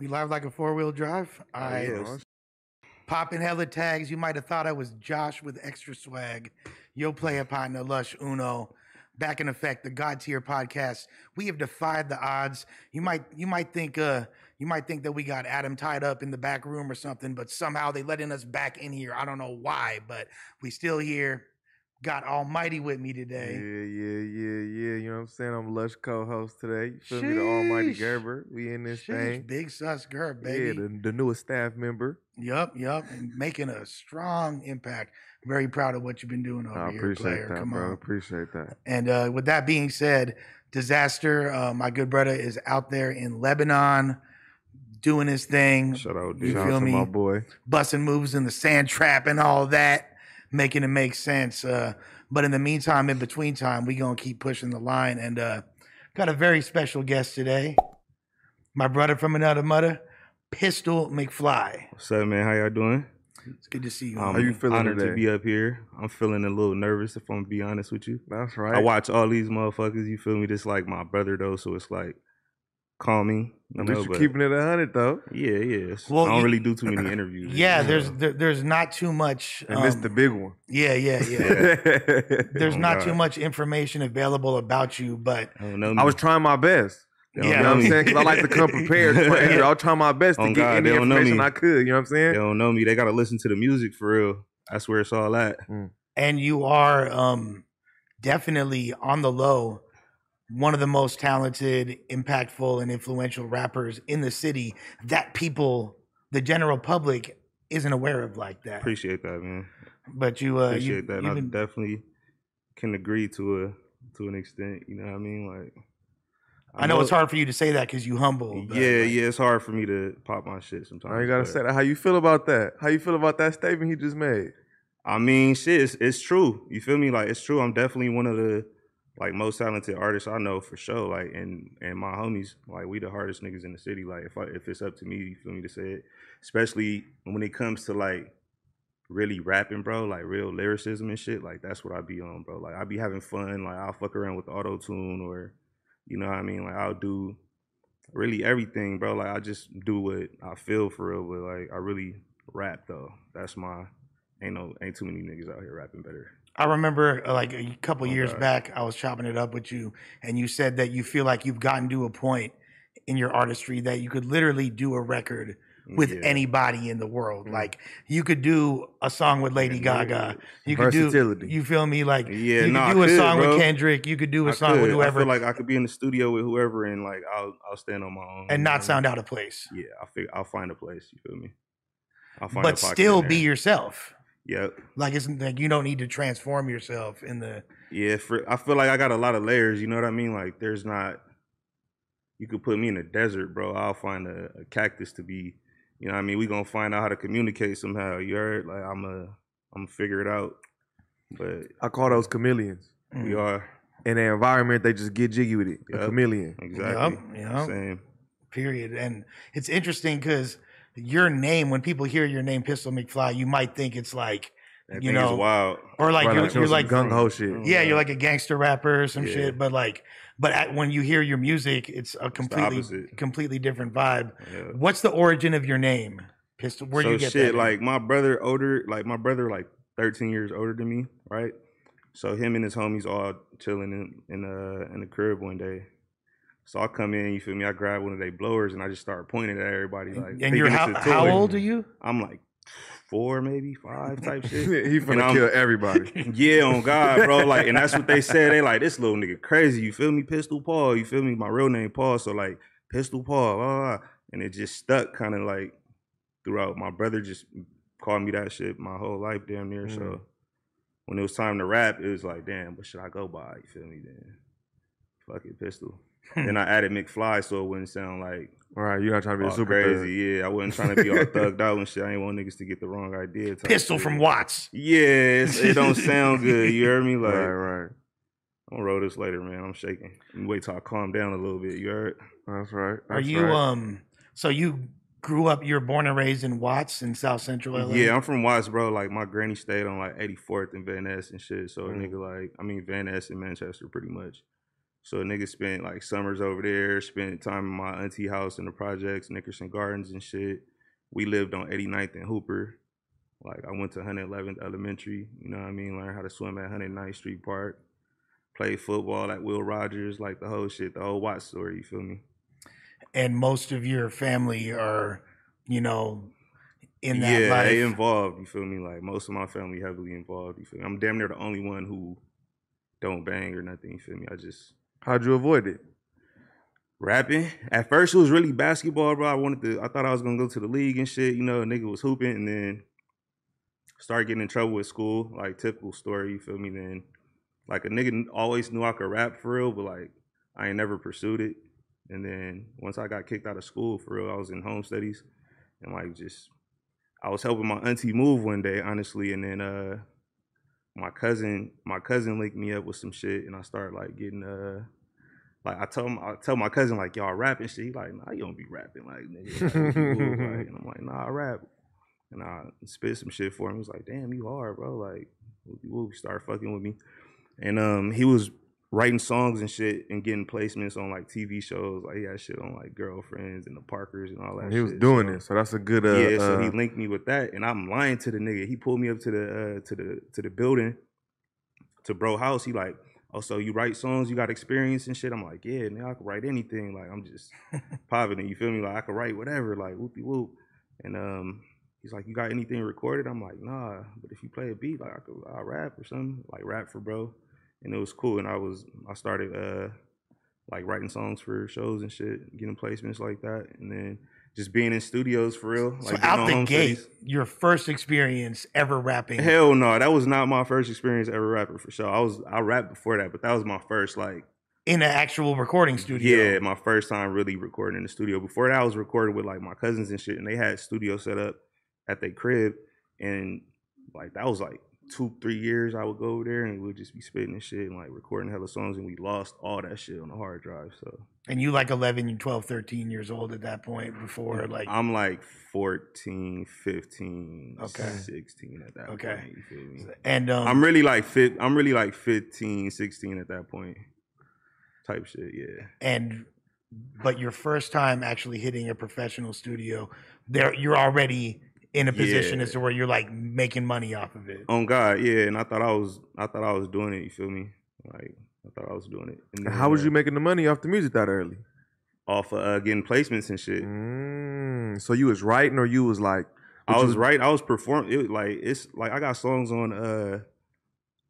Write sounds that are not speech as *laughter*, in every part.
We live like a four wheel drive. All right. yeah. Popping hella tags. You might have thought I was Josh with extra swag. Yo player partner, Lush Uno. Back in effect, the God Tier podcast. We have defied the odds. You might you might think uh you might think that we got Adam tied up in the back room or something, but somehow they letting us back in here. I don't know why, but we still here. Got Almighty with me today. yeah, yeah, yeah. Yeah. You know what I'm saying? I'm Lush co-host today. You feel me? The Almighty Gerber. We in this Sheesh, thing. Big sus Yeah, baby. the, the newest staff member. Yup, yup, making a strong impact. Very proud of what you've been doing over I here, appreciate player. that, Come bro. on. Appreciate that. And uh, with that being said, disaster. Uh, my good brother is out there in Lebanon doing his thing, Shout out, You. Shout feel out to me? my boy. busting moves in the sand trap and all that, making it make sense. Uh, but in the meantime, in between time, we gonna keep pushing the line. And uh, got a very special guest today. My brother from another mother, Pistol McFly. What's up, man? How y'all doing? It's good to see you. I'm How you feeling honored today? to be up here. I'm feeling a little nervous, if I'm gonna be honest with you. That's right. I watch all these motherfuckers. You feel me? This like my brother though, so it's like calming. me. At know, least you're keeping it a hundred though. yeah, yeah. Well, I don't you- really do too many *laughs* interviews. yeah, you there's there, there's not too much. And this um, the big one. yeah, yeah, *laughs* yeah. Yeah. There's Oh, not too much information available about you, but I. I was trying my best. They don't Yeah. You know what I'm saying? Because I like to come *laughs* prepared for Andrew. I'll try my best to On get God, any they don't know information me. I could. You know what I'm saying? They don't know me. They gotta listen to the music for real. That's where it's all at. and you are um definitely on the low one of the most talented impactful and influential rappers in the city that people the general public isn't aware of like that Appreciate that, man. but you uh you, Appreciate that. And you've I been- definitely can agree to a to an extent. You know what I mean? Like I know it's hard for you to say that because you humble but, Yeah, like, yeah, it's hard for me to pop my shit sometimes. I gotta but- say that. How you feel about that? How you feel about that statement he just made? I mean, shit, it's, it's true. You feel me? Like it's true. I'm definitely one of the like most talented artists I know for sure. Like and and my homies, like we the hardest niggas in the city. Like if I, if it's up to me, you feel me to say it. Especially when it comes to like really rapping, bro. Like real lyricism and shit. Like that's what I be on, bro. Like I be having fun. Like I'll fuck around with auto tune or, you know what I mean. Like I'll do really everything, bro. Like I just do what I feel for real. But like I really rap though. That's my ain't no ain't too many niggas out here rapping better. I remember uh, like a couple Oh, years God. back i was chopping it up with you and you said that you feel like you've gotten to a point in your artistry that you could literally do a record with Yeah. anybody in the world. Mm. Like you could do a song with Lady Yeah, Gaga. You could do you feel me? Like Yeah, you no, could I do a could, song bro. with Kendrick. You could do a I song could. with I whoever feel like I could be in the studio with whoever and like I'll I'll stand on my own and not sound out of place. Yeah, I fig- I'll find a place. You feel me? I'll find But still be yourself. Yep. Like it's like you don't need to transform yourself in the Yeah, for I feel like I got a lot of layers. You know what I mean? Like there's not. You could put me in a desert, bro. I'll find a, a cactus to be. You know what I mean? We gonna find out how to communicate somehow. You heard? Like I'm a I'm gonna figure it out. But I call those chameleons. we Mm. are In their environment, they just get jiggy with it. A Yep. chameleon. exactly Yup, yup. same. period. And it's interesting because your name, when people hear your name, Pistol McFly, you might think it's like That You know, wild. or like Right, you're, like you're like gung ho shit. yeah, you're like a gangster rapper or some Yeah. shit. But like, but at, when you hear your music, it's a completely opposite. completely different vibe. Yeah. What's the origin of your name, Pistol? Where so you get shit, that? like my brother older, like my brother like 13 years older than me, right? So him and his homies all chilling in in uh in the crib one day. So I come in, you feel me? I grab one of their blowers and I just start pointing at everybody like. and you're thinking how, it's how old are you? I'm like four, maybe five type shit. *laughs* he And finna I'm- kill everybody. *laughs* Yeah, on God, bro. Like, and that's what they said. They like this little nigga crazy. You feel me? Pistol Paul. You feel me? My real name Paul. So like Pistol Paul. Blah, blah, blah. And it just stuck kind of like throughout. My brother just called me that shit my whole life, damn near. Mm. So when it was time to rap, it was like, damn, what should I go by? You feel me? Then fuck it, Pistol. Then I *laughs* added McFly so it wouldn't sound like All right, you're not trying to be a super crazy. thug. Yeah, I wasn't trying to be all *laughs* thugged out and shit. I ain't want niggas to get the wrong idea. Pistol shit. from Watts. Yeah, it don't sound *laughs* good. You heard me? Like, right, right. I'm gonna roll this later, man. I'm shaking. I'm wait till I calm down a little bit. You heard? That's right. Are you right. um? So you grew up. You were born and raised in Watts in South Central LA. Yeah, I'm from Watts, bro. Like my granny stayed on like 84th and Van Ness and shit. So a Mm. nigga like, I mean Van Ness in Manchester, pretty much. So a nigga spent like summers over there, spent time in my auntie house in the projects, Nickerson Gardens and shit. We lived on 89th and Hooper. Like I went to 111th Elementary, you know what I mean? Learned how to swim at 109th Street Park. Played football at Will Rogers, like the whole shit, the whole Watts story, you feel me? And most of your family are, you know, in that yeah, life. they involved, you feel me? Like most of my family heavily involved, you feel me? I'm damn near the only one who don't bang or nothing, you feel me? I just How'd you avoid it? rapping. At first, it was really basketball, bro. I wanted to. I thought I was gonna go to the league and shit. You know, nigga was hooping, and then started getting in trouble with school. Like typical story. You feel me? Then, like a nigga always knew I could rap for real, but like I ain't never pursued it. And then once I got kicked out of school for real, I was in home studies, and like just I was helping my auntie move one day, honestly, and then uh my cousin my cousin linked me up with some shit, and I started like getting uh like I told him, I tell my cousin like y'all rapping shit. He like, nah, you don't be rapping like nigga. Like, what you move like? And I'm like, nah, I rap. And I spit some shit for him. He was like, damn, you hard, bro. Like, whoopie whoop, start fucking with me. And um, he was writing songs and shit and getting placements on like TV shows. Like he had shit on like Girlfriends and the Parkers and all that. he was shit. doing So- it, so that's a good. Uh, yeah, so uh, he linked me with that, and I'm lying to the nigga. He pulled me up to the uh, to the to the building, to bro house. He like, oh, so you write songs? You got experience and shit? I'm like, yeah, nigga, I can write anything. Like I'm just *laughs* popping it. You feel me? Like I can write whatever. Like whoopie whoop. And um, he's like, you got anything recorded? I'm like, nah. But if you play a beat, like I could, I rap or something. Like rap for bro. And it was cool. And I was, I started uh, like writing songs for shows and shit, getting placements like that, and then just being in studios for real. so Like being out the gate, studies. your first experience ever rapping. Hell no, that was not my first experience ever rapping for sure. I was I rapped before that, but that was my first like in an actual recording studio. yeah, my first time really recording in the studio. Before that, I was recording with like my cousins and shit, and they had studio set up at their crib, and like that was like two three years. I would go over there and we'd just be spitting and shit and like recording hella songs, and we lost all that shit on the hard drive. So And you like 11, you 12, 13 years old at that point before like I'm like 14, 15, Okay. 16 at that Okay. point. You feel me? and um I'm really like fit. I'm really like 15, 16 at that point. Type shit, yeah. and but your first time actually hitting a professional studio, there you're already in a position as to where you're like making money off of it. On God, yeah. And I thought I was, I thought I was doing it. You feel me? Like I thought I was doing it. And how was uh, you making the money off the music that early? off of uh, getting placements and shit? Mm, so you was writing, or you was like, I was you- right. I was performing. It like it's like I got songs on uh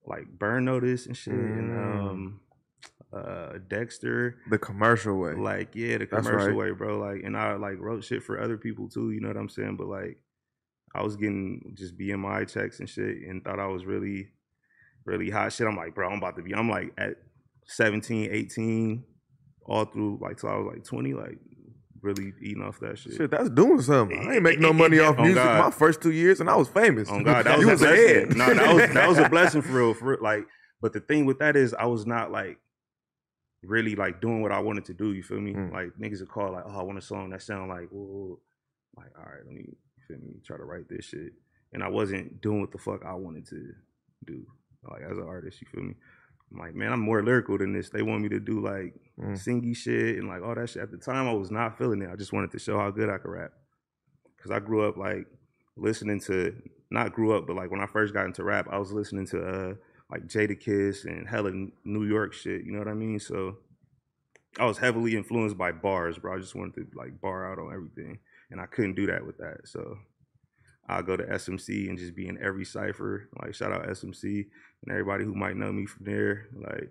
like Burn Notice and shit, and Mm. um uh Dexter. the commercial way. Like yeah, the commercial right. way, bro. Like, and I like wrote shit for other people too. You know what I'm saying? But like, I was getting just BMI checks and shit, and thought I was really, really hot shit. I'm like, bro, I'm about to be. I'm like at 17, 18, all through like till I was like 20, like really eating off that shit. Shit, that's doing something. I ain't making no money *laughs* off On music God. my first two years, and I was famous. Oh God, that *laughs* was was blessing. ahead. No, that was that was a *laughs* blessing for real, for real. Like, but the thing with that is, I was not like really like doing what I wanted to do. You feel me? Mm. Like niggas would call like, oh, I want a song that sound like, whoa, like all right, let me me, try to write this shit, and I wasn't doing what the fuck I wanted to do, like as an artist. You feel me? I'm like, man, I'm more lyrical than this. They want me to do like Mm. singy shit and like all that shit. At the time, I was not feeling it. I just wanted to show how good I could rap. Cause I grew up like listening to, not grew up, but like when I first got into rap, I was listening to uh like Jadakiss and hella New York shit. You know what I mean? So I was heavily influenced by bars, bro. I just wanted to like bar out on everything, and I couldn't do that with that. So I'll go to SMC and just be in every cipher. Like shout out SMC and everybody who might know me from there. Like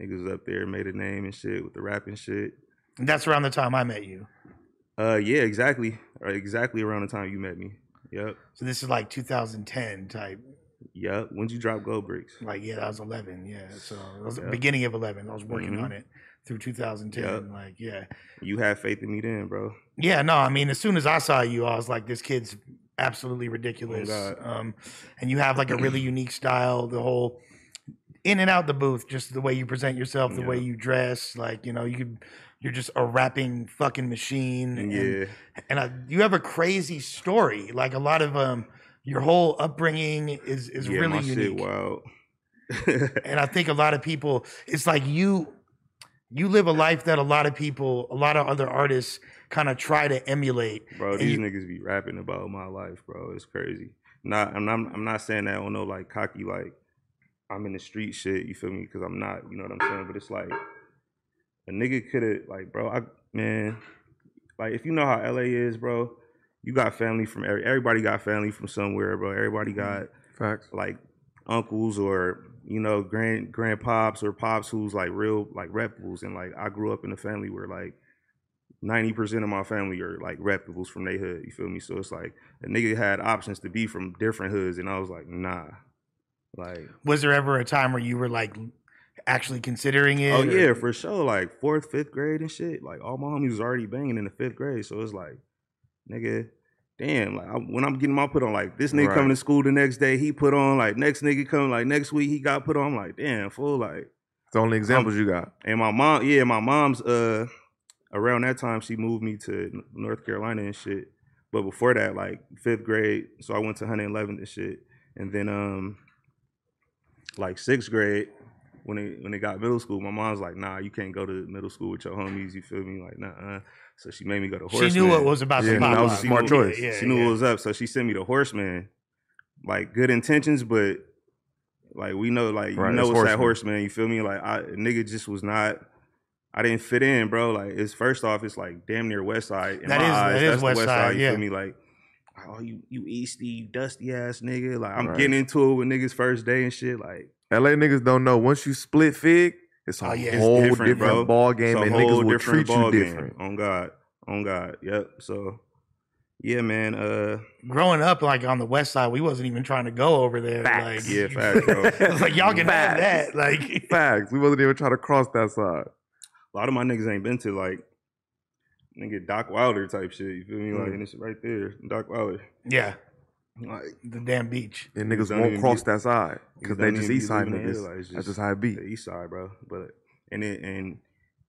niggas up there made a name and shit with the rapping shit. And that's around the time I met you. Uh, yeah, exactly, exactly around the time you met me. Yep, So this is like 2010 type. yep. When'd you drop Gold Bricks? Like yeah, that was 11. Yeah, so it was the beginning of 11. I was working Mhm. on it through 2010. Yep. Like yeah, You had faith in me then, bro. yeah. No, I mean as soon as I saw you, I was like, this kid's absolutely ridiculous. God. um, and you have like a really *clears throat* unique style. The whole in and out the booth, just the way you present yourself, the way you dress. Like you know, you could. You're just a rapping fucking machine. and- Yeah, and I, you have a crazy story. Like a lot of um, your whole upbringing is is yeah, really unique. shit wild. *laughs* And I think a lot of people, it's like you You live a life that a lot of people, a lot of other artists kind of try to emulate. Bro, these you- niggas be rapping about my life, bro. It's crazy. Not, I'm not, I'm not saying that on no like cocky, like I'm in the street shit. You feel me? Because I'm not. You know what I'm saying? But it's like a nigga could have, like, bro. I man, like if you know how LA is, bro. You got family from every. Everybody got family from somewhere, bro. Everybody mm-hmm. got Facts. like uncles or you know grand grandpops or pops who's like real like reputables and like I grew up in a family where like ninety percent of my family are like reputables from their hood. You feel me? So it's like a nigga had options to be from different hoods, and I was like, nah, like. Was there ever a time where you were like actually considering it? Oh or- yeah, for sure. Like fourth, fifth grade and shit. Like all my homies was already banging in the fifth grade, so it's like, nigga, damn. Like I, when I'm getting my put on, like this nigga Right. coming to school the next day, he put on. Like next nigga coming, like next week he got put on. I'm like, damn, fool. Like It's the only examples you got. and my mom, yeah, my mom's uh around that time she moved me to North Carolina and shit. But before that, like fifth grade, so I went to 111th and shit. And then um like sixth grade, when it when it got middle school, my mom's like, nah, you can't go to middle school with your homies, you feel me? Like, nah. So she made me go to horse. She Horace Mann. knew what was about Yeah, to pop that was a smart Yeah, choice. Yeah, she knew yeah. what was up, so she sent me to Horace Mann. Like good intentions, but like we know, like Right, you know, it's it's that Horace Mann. Horseman. You feel me? Like I a nigga just was not. I didn't fit in, bro. Like it's first off, it's like damn near West Side. In That my is- eyes, that is that's the West West Side, Side. You yeah. feel me? Like, oh, you you Easty, you dusty ass nigga. Like I'm Right. getting into it with niggas first day and shit. Like LA niggas don't know. Once you split fig, it's a Oh, yeah. It's whole different, different, ball game, and niggas will treat you ball game. different. On God, on God. Yep. So, yeah, man. Uh, Growing up, like on the west side, we wasn't even trying to go over there. Facts. Like, yeah, *laughs* facts, bro. It's like y'all can have Facts. that. Like, Facts. We wasn't even trying to cross that side. a lot of my niggas ain't been to like nigga Dockweiler type shit. You feel me? Like, Mm. and it's right there, Dockweiler. yeah, Like, the damn beach. And Niggas niggas won't cross be- that side because they don't just east side niggas. LA. It's That's just just how it be. the East Side, bro. But and it and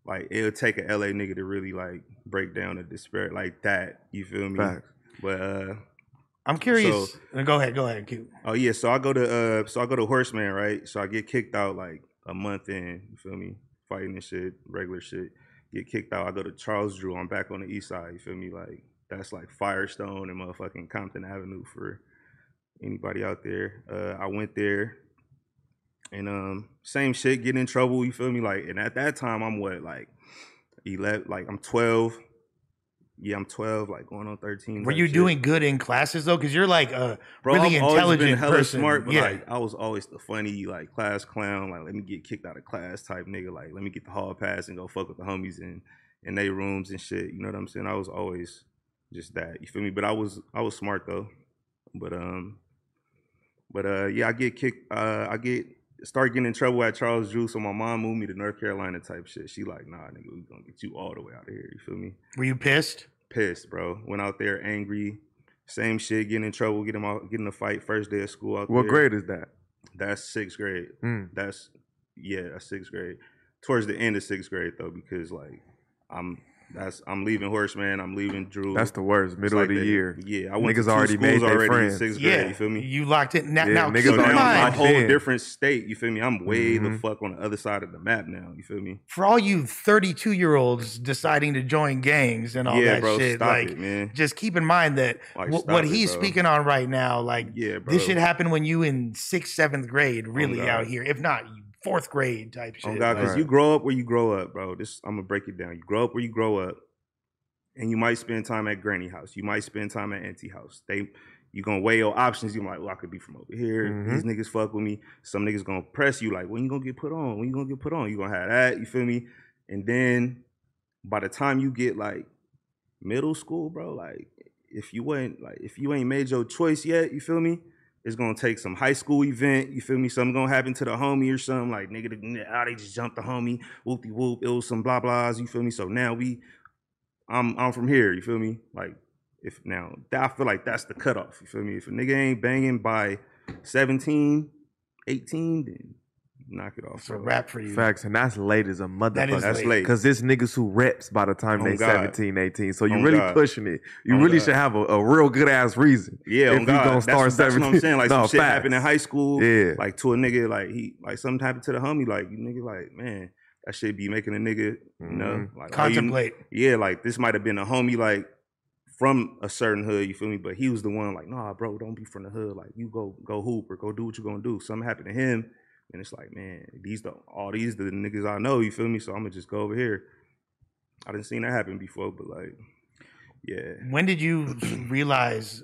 like it'll take a LA nigga to really like break down a disparate like that. You feel me? Facts. But uh, I'm curious. So- go ahead, go ahead, Q. oh yeah, so I go to uh, so I go to Horace Mann, right? So I get kicked out like a month in. You feel me? Fighting and shit, regular shit. Get kicked out. I go to Charles Drew. I'm back on the East Side. You feel me? Like that's like Firestone and motherfucking Compton Avenue for anybody out there. Uh, I went there and um, same shit, get in trouble. You feel me? Like, and at that time, I'm what like eleven, like I'm twelve. Yeah, I'm twelve, like going on thirteen. Were you shit. doing good in classes though? Because you're like a Bro, really I've intelligent person. smart, but yeah, like I was always the funny, like class clown. Like, let me get kicked out of class type nigga. Like, let me get the hall pass and go fuck with the homies in in their rooms and shit. You know what I'm saying? I was always just that. You feel me? But I was I was smart though. But um, but uh, yeah, I get kicked. Uh, I get start getting in trouble at Charles Drew. So my mom moved me to North Carolina type shit. She like, nah, nigga, we gonna get you all the way out of here. You feel me? were you pissed? pissed, bro. Went out there angry. Same shit, getting in trouble, getting out, getting a fight first day of school out What there. grade is that? That's sixth grade. Mm. That's yeah, that's sixth grade. Towards the end of sixth grade though, because like I'm that's I'm leaving Horace Mann, I'm leaving Drew. That's the worst. Middle like of the that. year. Yeah, I went Niggas to two already schools made they already in friends. sixth Yeah, grade. You feel me? You locked it. Now, Yeah, now niggas keep So in now I'm a whole in. different state. You feel me? I'm way the Mhm. fuck on the other side of the map now. You feel me? for all you 32 year olds deciding to join gangs and all yeah, that bro. shit, stop like it, man. just keep in mind that Like, wh- stop what it, he's bro. speaking on right now, like Yeah, bro. this should happen when you in sixth, seventh grade, really God. out here. If not, you fourth grade type shit. Oh God, because Right. you grow up where you grow up, bro. This I'm gonna break it down. You grow up where you grow up, and you might spend time at granny house. You might spend time at auntie house. They you gonna weigh your options. You like, well, I could be from over here. Mhm. These niggas fuck with me. Some niggas gonna press you like, when you gonna get put on? When you gonna get put on? You gonna have that. You feel me? And then by the time you get like middle school, bro, like if you ain't like if you ain't made your choice yet, you feel me? It's gonna take some high school event, you feel me? Something gonna happen to the homie or something like nigga, ah, they just jumped the homie, whoop de whoop. It was some blah blahs, you feel me? So now we, I'm I'm from here, you feel me? Like if now I feel like that's the cutoff, you feel me? If a nigga ain't banging by 17, 18, then knock it off. It's a rap for you. Facts, and that's late as a motherfucker. That's late. late. Because this niggas who reps by the time On they God. 17, 18. So you On really God. pushing it. You On really God. should have a, a real good ass reason. Yeah, if on you God. gonna That's, start that's what I'm 17. saying. Like No, some shit facts. happened in high school. Yeah. Like to a nigga, like he like something happened to the homie. Like you nigga, like man, that shit be making a nigga, you know, Mhm. like oh, you- Contemplate. yeah, like this might have been a homie like from a certain hood, you feel me? But he was the one like, nah, bro, don't be from the hood. Like you go go hoop or go do what you're gonna do. Something happened to him, and it's like, man, these the all these the niggas I know, you feel me? So I'm gonna just go over here. I didn't seen that happen before, but like, yeah. When did you realize?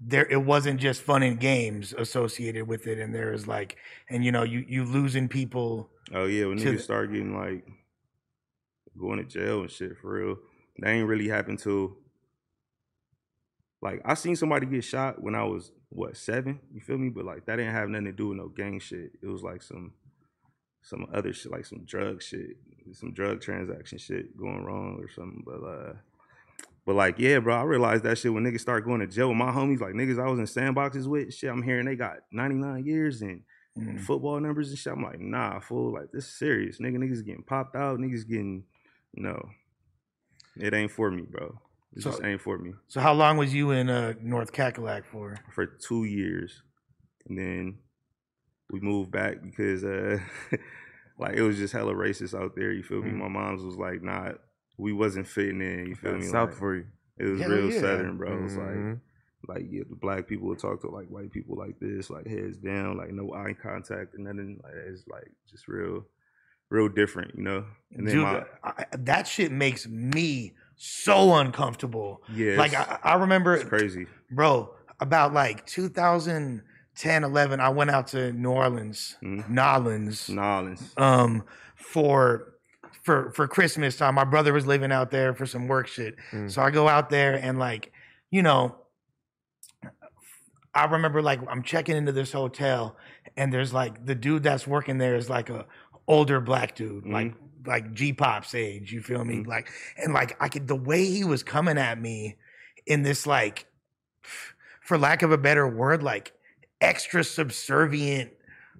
there it wasn't just fun and games associated with it and there was like and you know you you losing people Oh yeah, when niggas start getting like going to jail and shit for real, that ain't really happened to like I seen somebody get shot when I was what seven. You feel me? But like that didn't have nothing to do with no gang shit. It was like some some other shit, like some drug shit, some drug transaction shit going wrong or something. But uh, but like yeah, bro, I realized that shit when niggas start going to jail with my homies, like niggas I was in sandboxes with. Shit, I'm hearing they got 99 years and mm, football numbers and shit. I'm like, nah, fool, like this is serious. Nigga, niggas getting popped out, niggas getting no. It ain't for me, bro. It So- just ain't for me. so how long was you in uh north cackalack for For two years. And then we moved back because uh *laughs* like it was just hella racist out there, you feel me? Mm. My mom's was like, nah, we wasn't fitting in, you feel me? South Like, for you. it was Hell real yeah. southern, bro. It was like Mhm. like yeah, the black people would talk to like white people like this, like heads down, like no eye contact and nothing. Like it's like just real, real different, you know. And then Dude, my I, that shit makes me so uncomfortable yeah, like I, I remember it's crazy. bro about like 2010 11 i went out to new orleans Mhm. nolans Nolans. um for for for Christmas time. My brother was living out there for some work shit. Mm. So I go out there and like, you know, I remember like I'm checking into this hotel and there's like the dude that's working there is like a older black dude, like like G Pop's age, you feel me? Mhm. Like and like I could the way he was coming at me in this like for lack of a better word, like extra subservient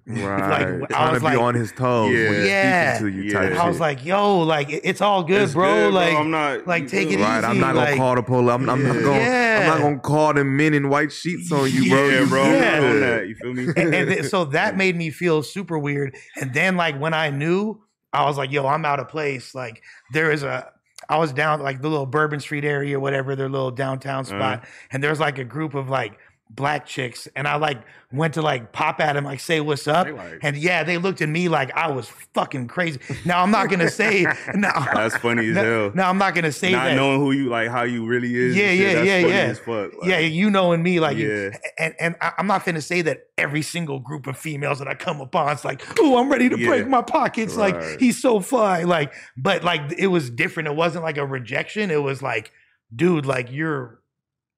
*laughs* Right. I Trying was to be like- on his toes when Yeah. speaking to you Yeah. type I was like, yo, like it's all good, It's bro. good, Like, I'm not like, you take feel it me? Right, I'm easy, not gonna call the police. I'm, I'm, I'm Yeah. gonna, I'm not Yeah. gonna call them men in white sheets on you, bro. Yeah, You bro. I'm not Yeah. that. You feel me? and, and th- so that *laughs* made me feel super weird. And then like when I knew, I was like, yo, I'm out of place. Like there is a, I was down like the little Bourbon Street area, whatever their little downtown Uh-huh. spot, and there's like a group of like black chicks, and I like went to like pop at him, like say what's up, like- and yeah, they looked at me like I was fucking crazy. Now I'm not gonna *laughs* say no. That's funny as no, hell. no, I'm not gonna say not that. knowing who you like, how you really is. and Yeah, yeah, yeah, yeah. Like, yeah, you knowing me, like, you- Yeah. and and I- I'm not gonna say that every single group of females that I come upon, it's like, oh, I'm ready to break my pockets. Right. Like, he's so fly. Like, but like, it was different. It wasn't like a rejection. It was like, dude, like you're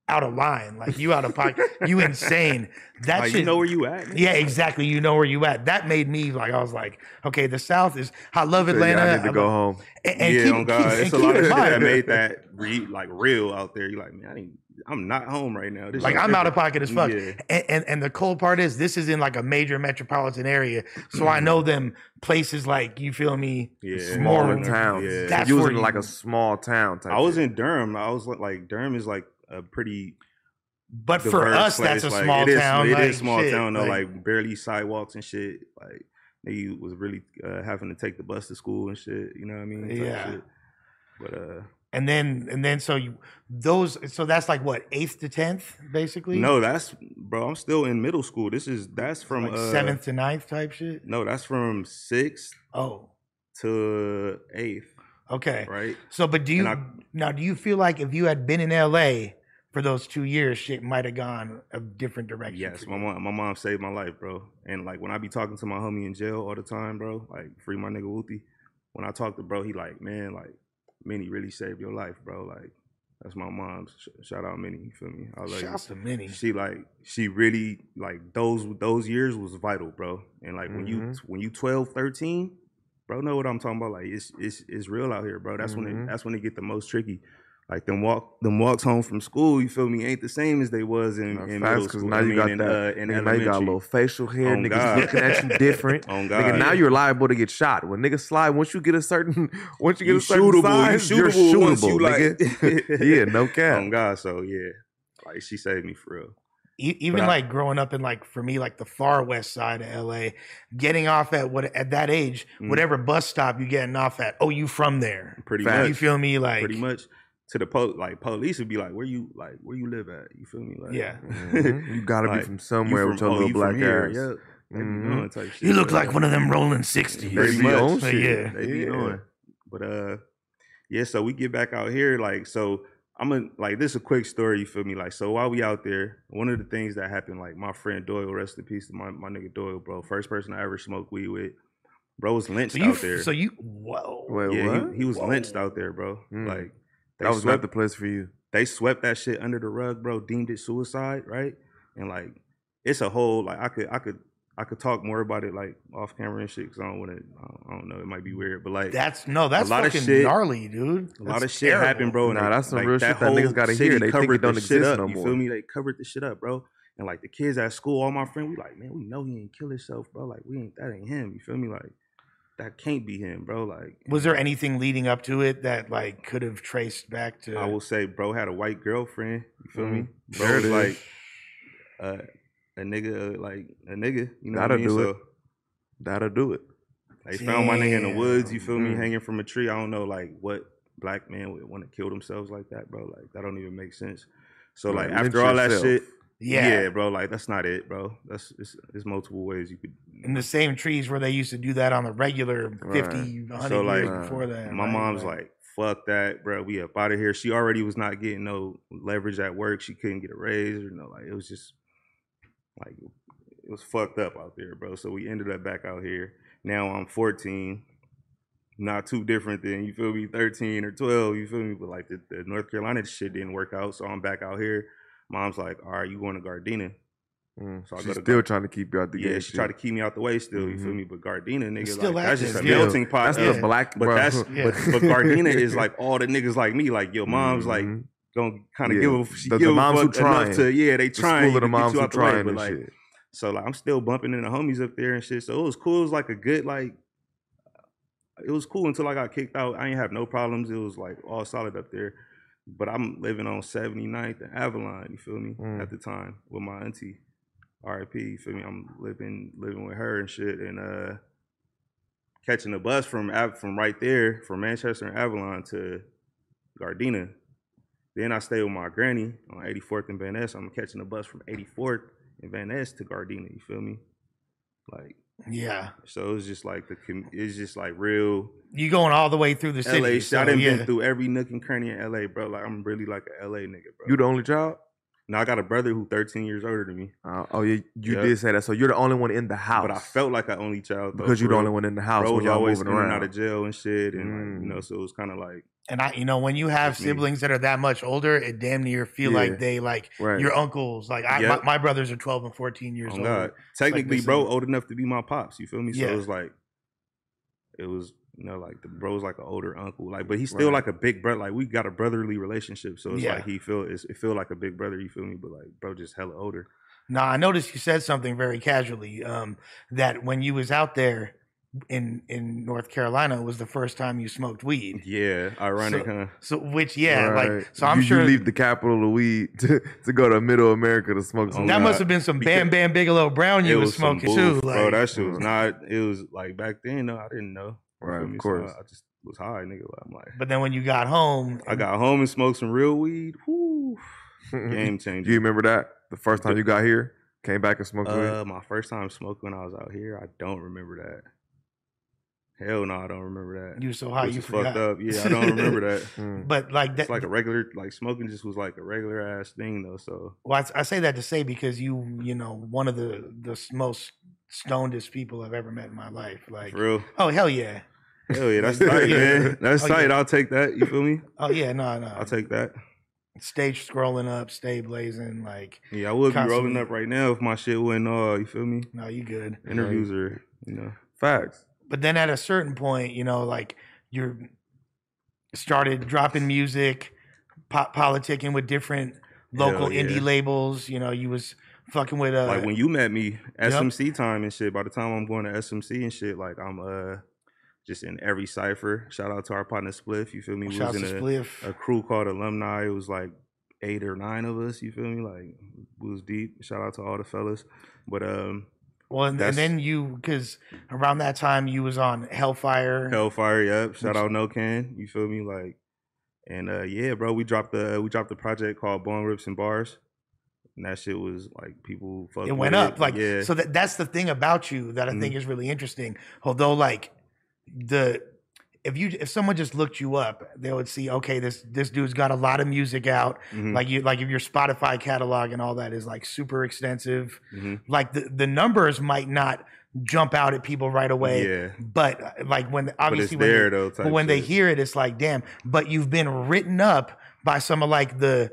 out of line. Like you out of pocket. you *laughs* insane. That like, shit. you know where you at. nigga. yeah, exactly. You know where you at. That made me like I was like, okay, the South is. I love Atlanta. yeah, I need to I go love- home. And, and yeah, keep, oh, on God, keep- it's and a lot of shit that made that re- like real out there. You're like, man, I ain't, I'm not home right now. This Like I'm out of pocket as fuck. Yeah. And, and and the cold part is this is in like a major metropolitan area, so I know mm-hmm. them places like you feel me. Yeah. Smaller towns. Yeah. That's you was where in like a small town type. I was shit. in Durham. I was like, like Durham is like a pretty But for us, that's a. Like, small it is- town. It is like, small shit, town though. Like, barely sidewalks and shit. Like they was really uh, having to take the bus to school and shit. You know what I mean? Yeah. But uh, and then and then so you those so that's like what eighth to tenth basically. no, that's bro. I'm still in middle school. This is that's from like uh, seventh to ninth type shit. No, that's from sixth Oh, to eighth, okay. right? So, but do you I- now? Do you feel like if you had been in L.A. for those two years, shit might have gone a different direction? Yes, my mom, my mom saved my life, bro. And like when I be talking to my homie in jail all the time, bro, like free my nigga Wooty. When I talk to bro, he like, man, like Minnie really saved your life, bro. Like That's my mom's. Shout out Minnie. You feel me? I love you. Shouts to Minnie. She like she really like those those years was vital, bro. And like when you Mhm. when you 12, 13, bro, know what I'm talking about. Like it's it's it's real out here, bro. That's when Mhm. it that's when it get the most tricky. Like them walk them walks home from school, you feel me, ain't the same as they was in, No, in facts, middle 'cause school. now I you mean, got in, that. uh, in nigga, now you got a little facial hair. On niggas God. looking at you *laughs* different. On God. Nigga, now you're liable to get shot. When niggas slide, once you get a certain, *laughs* once you get You a certain shootable, you size, you're shootable once you, nigga. like- *laughs* yeah, no cap. On God, so yeah. Like she saved me for real. E- even But I- like growing up in like for me like the far west side of LA, getting off at what at that age, Mhm. whatever bus stop you getting off at, oh you from there? Pretty Facts. much. You feel me? Like pretty much to the po- like police would be like, where you like where you live at? You feel me? Like Yeah. *laughs* Mhm. You gotta be Like, from you somewhere from- with your oh, little you black here, ass. Yep. They be Mhm. shit. you look bro. like one of them rolling sixties. Pretty They be much. on But shit. yeah. They be Yeah. knowing. But uh yeah, so we get back out here, like so I'm a like this is a quick story, you feel me? Like so while we out there, one of the things that happened, like my friend Doyle, rest in peace to my, my nigga Doyle, bro. First person I ever smoked weed with. Bro was lynched So you, out there. so you, whoa, Wait, yeah, what? he, he was Whoa. lynched out there, bro. Mm. Like they That was swept not the place for you. they swept that shit under the rug, bro. Deemed it suicide, right? And like, it's a whole like I could I could I could talk more about it like off camera and shit because I don't want to. I don't know. It might be weird, but like that's no, that's a lot of shit- gnarly, dude. a lot of That's shit terrible. happened, bro. and Nah, they- that's some like, real that shit that niggas gotta hear. They think it covered don't the shit exist up, no You feel me? They covered the shit up, bro. And like the kids at school, all my friends, we like, man, we know he ain't kill himself, bro. Like we ain't that ain't him. You feel me? Like that can't be him, bro. Like Was there anything leading up to it that like could have traced back to? I will say, bro had a white girlfriend. You feel me? Mhm. Bro There was like uh, a nigga, uh, like a nigga. You know That'll what I mean? do so it. That'll do it. they found my nigga in the woods. You feel me? Hanging from a tree. I don't know, like what black man would want to kill themselves like that, bro. Like that don't even make sense. So like Like, after all that shit, yeah. yeah. bro. Like that's not it, bro. That's it's, it's multiple ways you could. in the same trees where they used to do that on the regular 50, Right. 100 So, like, years before that. My right? mom's like, "Fuck that, bro. We up out of here." She already was not getting no leverage at work. She couldn't get a raise or no. Like it was just like it was fucked up out there, bro. So we ended up back out here. Now I'm 14. Not too different than you feel me, 13 or 12. You feel me? But like the, the North Carolina shit didn't work out, so I'm back out here. Mom's like, "All right, you going to Gardena?" Mm. So I She's go to still Gar- trying to keep you out the Yeah, game. she tried to keep me out the way still. You feel Mhm. me? But Gardena, nigga, still like that's just a active, melting pot. That's of- the black, but bro. that's *laughs* Yeah. but, but Gardena is like all the niggas like me. Like your mom's like Mhm. gonna kind of Yeah. give a she The- the give a moms who fuck enough trying. to yeah they the trying school of the moms who out way, trying but and like shit. so like I'm still bumping into the homies up there and shit. So it was cool. It was like a good like it was cool until I got kicked out. I ain't have no problems. It was like all solid up there. But I'm living on 79th and Avalon, you feel me? Mm. At the time with my auntie. RIP, you feel me? I'm living living with her and shit and uh catching a bus from from right there from Manchester and Avalon to Gardena. Then I stay with my granny on 84th and Van Ness. I'm catching a bus from 84th and Van Ness to Gardena. You feel me? Like yeah. so, it's just like the com- it's just like real You going all the way through the city. LA. shit. so, I done yeah. been through every nook and cranny in LA, bro. Like I'm really like a LA nigga, bro. You the only child? Now I got a brother who 13 years older than me, Uh, oh, yeah, you Yeah. did say that. So you're the only one in the house. but I felt like an only child though, because you're the only one in the house Bro when was y'all always moving in and around. out of jail and shit, and like, you know, Mm. so it was kind of like And I, you know, when you have Just me. siblings that are that much older, it damn near feel Yeah. like they like Right. your uncles. Like I, Yep. my, my brothers are twelve and fourteen years Oh old. Technically, this bro, old enough to be my pops. You feel me? So Yeah. it was like, it was you know like the bro's like an older uncle, like, but he's still Right. like a big brother. Like we got a brotherly relationship, so it's Yeah. like he feel it's, it feel like a big brother. You feel me? But like, bro, just hella older. Now I noticed you said something very casually. Um, that when you was out there in in North Carolina was the first time you smoked weed. Yeah, ironic, So- huh? So which yeah, Right. like so I'm you, sure you leave the capital of weed *laughs* to, to go to Middle America to smoke some. Oh, that must have been some Bam Because- Bam Bigelow Brown you was, was smoking booth, too. Like, bro. That shit was Mm. not. It was like back then. No, I didn't know. You Right, of me? So course. I just was high, nigga. I'm like, but then when you got home, I got home and smoked some real weed. Whoo, *laughs* game changer. Do you remember that the first time you got here, came back and smoked weed? Uh, my first time smoking when I was out here, I don't remember that. Hell no, I don't remember that. you were so high you is forgot. fucked up. Yeah, I don't *laughs* remember that. Mm. But like that, It's like a regular, like smoking just was like a regular ass thing though. So Well, I, I say that to say because you, you know, one of the the most stonedest people I've ever met in my life. Like, for real, oh hell yeah, hell yeah, that's *laughs* tight, Yeah. man. That's Oh, tight. yeah. I'll take that. You feel me? oh yeah, no, no. I'll take that. Stage scrolling up, stay blazing. Like, Yeah, I would be rolling up right now if my shit went uh you feel me? no, you good. Interviews are you know. Facts. But then at a certain point, you know, like you're started dropping music, po- politicking with different local yeah. indie labels. You know, you was fucking with uh, like when you met me, SMC time and shit. By the time I'm going to SMC and shit, like I'm uh just in every cipher. Shout out to our partner Spliff. You feel me? We was in Spliff. a, a crew called Alumni. It was like eight or nine of us. You feel me? Like we was deep. Shout out to all the fellas. But um, Well, and, and then you, because around that time you was on Hellfyre. Hellfyre, yep. Shout out No Can. You feel me? Like, and uh yeah, bro. We dropped the we dropped the project called Bone Rips and Bars. And that shit was like people it went up like yeah. so that that's the thing about you that i think is really interesting although like the if you if someone just looked you up they would see okay this this dude's got a lot of music out Mhm. like you like if your spotify catalog and all that is like super extensive Mhm. like the the numbers might not jump out at people right away Yeah. but like when obviously when they, though. but when they hear it, it's like, damn. But you've been written up by some of like the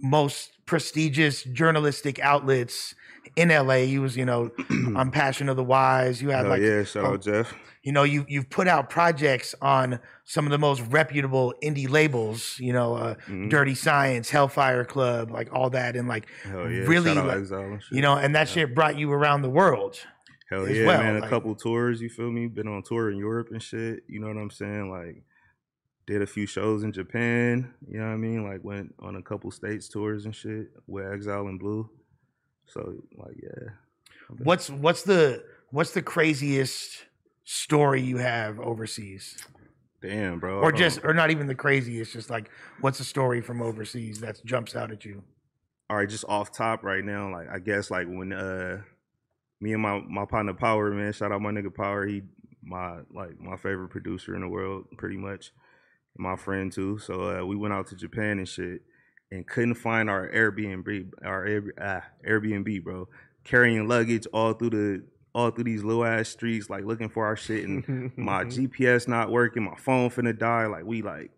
most prestigious journalistic outlets in LA. You was, you know, *clears throat* on Passion of the Weiss. You had Hell like, yeah, shout oh, out Jeff. you know, you you've put out projects on some of the most reputable indie labels. You know, uh, Mhm. Dirty Science, Hellfyre Club, like all that, and like Hell yeah, really, like, you know, and that shit brought you around the world. Hell yeah, well, man. A couple tours, you feel me? Been on tour in Europe and shit. You know what I'm saying? Like, did a few shows in Japan. You know what I mean? Like, went on a couple states tours and shit with Exile and Blu. So, like, yeah. What's what's the what's the craziest story you have overseas? Damn, bro. or just or not even the craziest just like what's a story from overseas that jumps out at you all right, just off top right now, like I guess like when uh me and my my partner Power, man, shout out my nigga Power, he my like my favorite producer in the world, pretty much. My friend too. So uh we went out to Japan and shit and couldn't find our Airbnb our Air, ah, Airbnb, bro. Carrying luggage all through the all through these little ass streets, like looking for our shit and my *laughs* GPS not working, my phone finna die. Like we like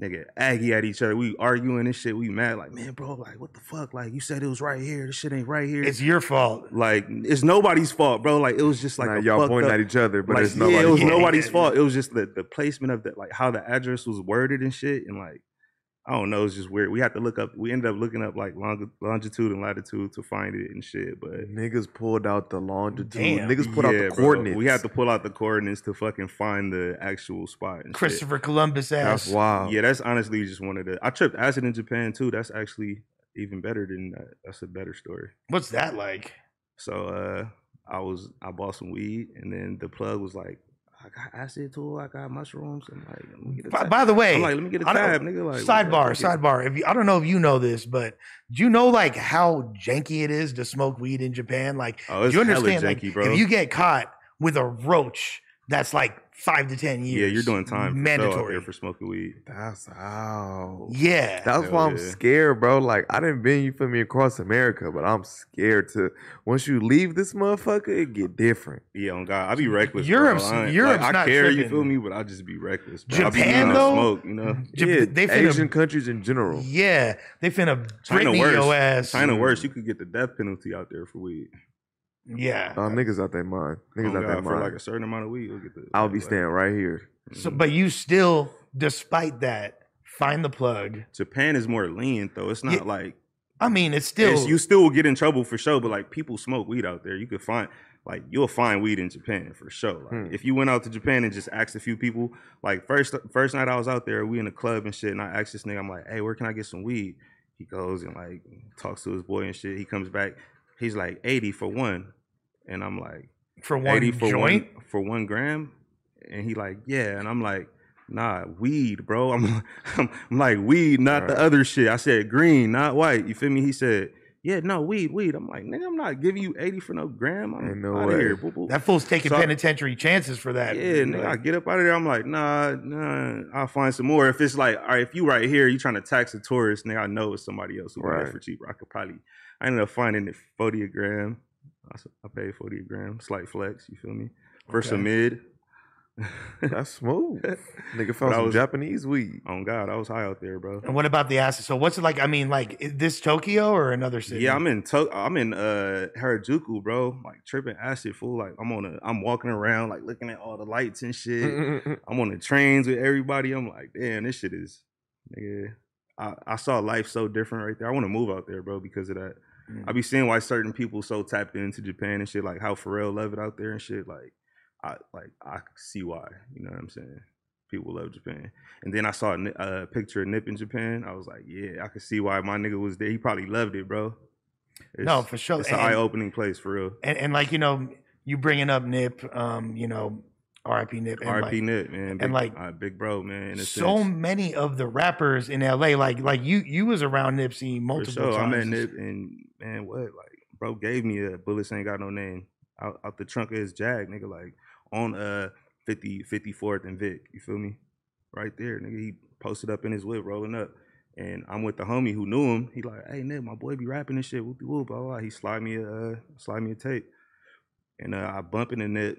nigga aggy at each other. We arguing and shit. We mad like, man, bro, like what the fuck? Like you said it was right here. This shit ain't right here. it's your fault like it's nobody's fault, bro. Like it was just like Nah, a y'all fucked pointing up- at each other, but like, it's yeah, nobody's it was fault. nobody's Yeah. *laughs* fault. It was just the the placement of that, like how the address was worded and shit, and like I don't know, it's just weird. We had to look up. We ended up looking up like long, longitude and latitude to find it and shit. But Niggas pulled out the longitude. Damn. Niggas put out yeah, the bro, coordinates. We had to pull out the coordinates to fucking find the actual spot. And shit. christopher columbus ass That's wild. Yeah, that's honestly just one of the. I tripped acid in Japan too. That's actually even better than that. That's a better story. what's that like So uh I was I bought some weed and then the plug was like, I got acid too, I got mushrooms. I'm like, let me get a by, tab. by the way I'm like, let me get a tab, nigga. Like sidebar what the fuck sidebar if you, i don't know if you know this but do you know like how janky it is to smoke weed in japan like Oh, it's do you hella understand like janky, bro. if you get caught with a roach that's like five to ten years Yeah, you're doing time mandatory mandatory for smoking weed. That's how. yeah That's Hell why I'm yeah. scared, bro. Like I didn't been you for me across America, but I'm scared to once you leave this motherfucker, it get different. Yeah, on God, I be reckless. Europe's- bro. I ain't- Europe's like, I not care, you tripping. feel me, but I just be reckless. Bro. I be Japan, needing though? smoke, you know. Jap- yeah, they finna- Asian countries in general. yeah they finna China Britney worse. your ass China worse. You could get the death penalty out there for weed. Yeah Oh, niggas out their mind. Niggas Oh, out their God, for like a certain amount of weed, you'll get the. I'll be like, staying right here. So, but you still, despite that, find the plug. Japan is more lenient though. It's not Yeah, like I mean, it's still it's, you still will get in trouble for sure, but like people smoke weed out there. You could find like you'll find weed in Japan for sure. Like, Hmm. If you went out to Japan and just asked a few people, like first first night I was out there, we in a club and shit, and I asked this nigga, I'm like, hey, where can I get some weed? He goes and like talks to his boy and shit. He comes back, he's like eighty for one, and I'm like for one eighty for joint. one for one gram, and he like yeah, and I'm like. Nah, weed, bro. *laughs* I'm, I'm, I'm like weed, not the other shit. I said green, not white. You feel me? He said, yeah, no, weed, weed. I'm like, nigga, I'm not giving you 80 for no gram. I'm Ain't no outta way. here. Boo, boo. That fool's taking So- penitentiary chances for that. yeah, nigga, I get up out of there. I'm like, nah, nah, I'll find some more. If it's like, all right, if you right here, you trying to tax a tourist, nigga, I know it's somebody else who right. Right. for cheaper. I could probably, I ended up finding it 40 a gram. I, s- I paid 40 a gram, slight flex, you feel me? For Okay. mid. That's smooth. *laughs* Nigga But found some was- Japanese weed. On God, I was high out there, bro. And what about the acid? So what's it like? I mean, like is this Tokyo or another city? Yeah, I'm in to- I'm in uh Harajuku, bro. Like tripping acid fool. Like I'm on a I'm walking around like looking at all the lights and shit. *laughs* I'm on the trains with everybody. I'm like, damn, this shit is nigga. I, I saw life so different right there. I want to move out there, bro, because of that. Mm. I be seeing why certain people so tapped into Japan and shit, like how Pharrell love it out there and shit. Like I like I see why. You know what I'm saying? People love Japan. And then I saw a, a picture of Nip in Japan. I was like, yeah, I could see why my nigga was there. He probably loved it, bro. No, for sure. It's an eye opening place for real. and, and like you know, you bringing up Nip, um, you know, R.I.P. Nip, and RP like, Nip, man. Big, like, uh, big bro, man. So sense. many of the rappers in L.A. Like like you you was around Nipsey For multiple sure. I times. met Nip and man, what? Like, bro gave me a bullets ain't got no name out, out the trunk of his jag, nigga. Like on uh 50, 54th and Vic. You feel me? Right there, nigga. He posted up in his whip, rolling up. And I'm with the homie who knew him. He like, hey nigga, my boy be rapping this shit. Whoop whoop, blah blah. He slide me a uh, slide me a tape, and uh, I bump into Nip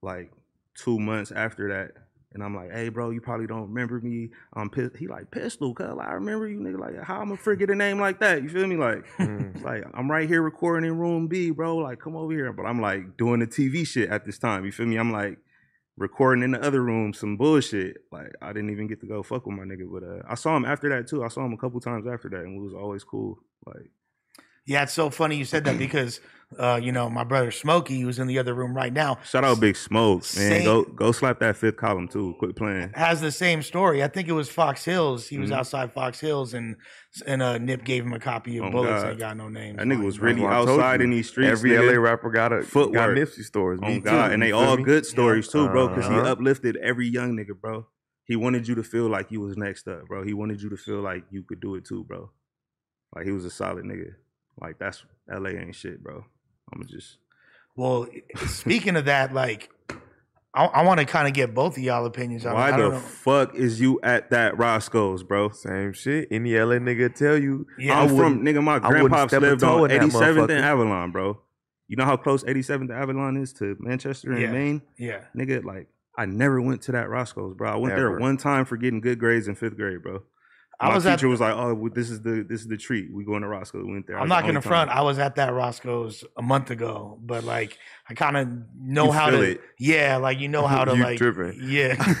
like two months after that. And I'm like, hey, bro, you probably don't remember me. I'm Pistol. He like, pistol, cuz I remember you, nigga. Like, how I'm gonna forget a name like that? You feel me? Like, Mm. *laughs* like I'm right here recording in room B, bro. Like, come over here. But I'm like doing the TV shit at this time. You feel me? I'm like recording in the other room some bullshit. Like, I didn't even get to go fuck with my nigga. But uh, I saw him after that too. I saw him a couple times after that, and we was always cool. Like, Yeah, it's so funny you said that because uh, you know my brother Smokey, who's in the other room right now, shout out Big Smoke, man. Same- Go go slap that fifth column too. Quit playing. has the same story. I think it was Fox Hills. He was Mhm. outside Fox Hills, and and uh, Nip gave him a copy of Oh, Bullets. God. Ain't got no names. That nigga on was it. really That's what I told outside in these streets. Every nigga. LA rapper got a got Footwork. Nipsey stories. Oh God, too, and they all me? good stories too, bro. Because Uh-huh. he uplifted every young nigga, bro. He wanted you to feel like you was next up, bro. He wanted you to feel like you could do it too, bro. Like he was a solid nigga. Like that's LA ain't shit, bro. I'ma just Well, speaking of that, like I, I want to kind of get both of y'all opinions on. it. why I the don't know. fuck is you at that Roscoe's, bro? Same shit. Any LA nigga tell you. Yeah, I I'm from wouldn't- nigga. My I wouldn't grandpops step a lived toe on in that 87th and motherfucker. Avalon, bro. You know how close 87th and Avalon is to Manchester and Yeah. Main? yeah, Nigga, like I never went to that Roscoe's, bro. I went there Ever. one time for getting good grades in fifth grade, bro. I My was at. teacher was like, "Oh, well, this is the this is the treat. We going to Roscoe. We went there." I'm not the gonna front. I was at that Roscoe's a month ago, but like I kind of know You how feel to. it. Yeah, like you know how to *laughs* like. Yeah, *laughs*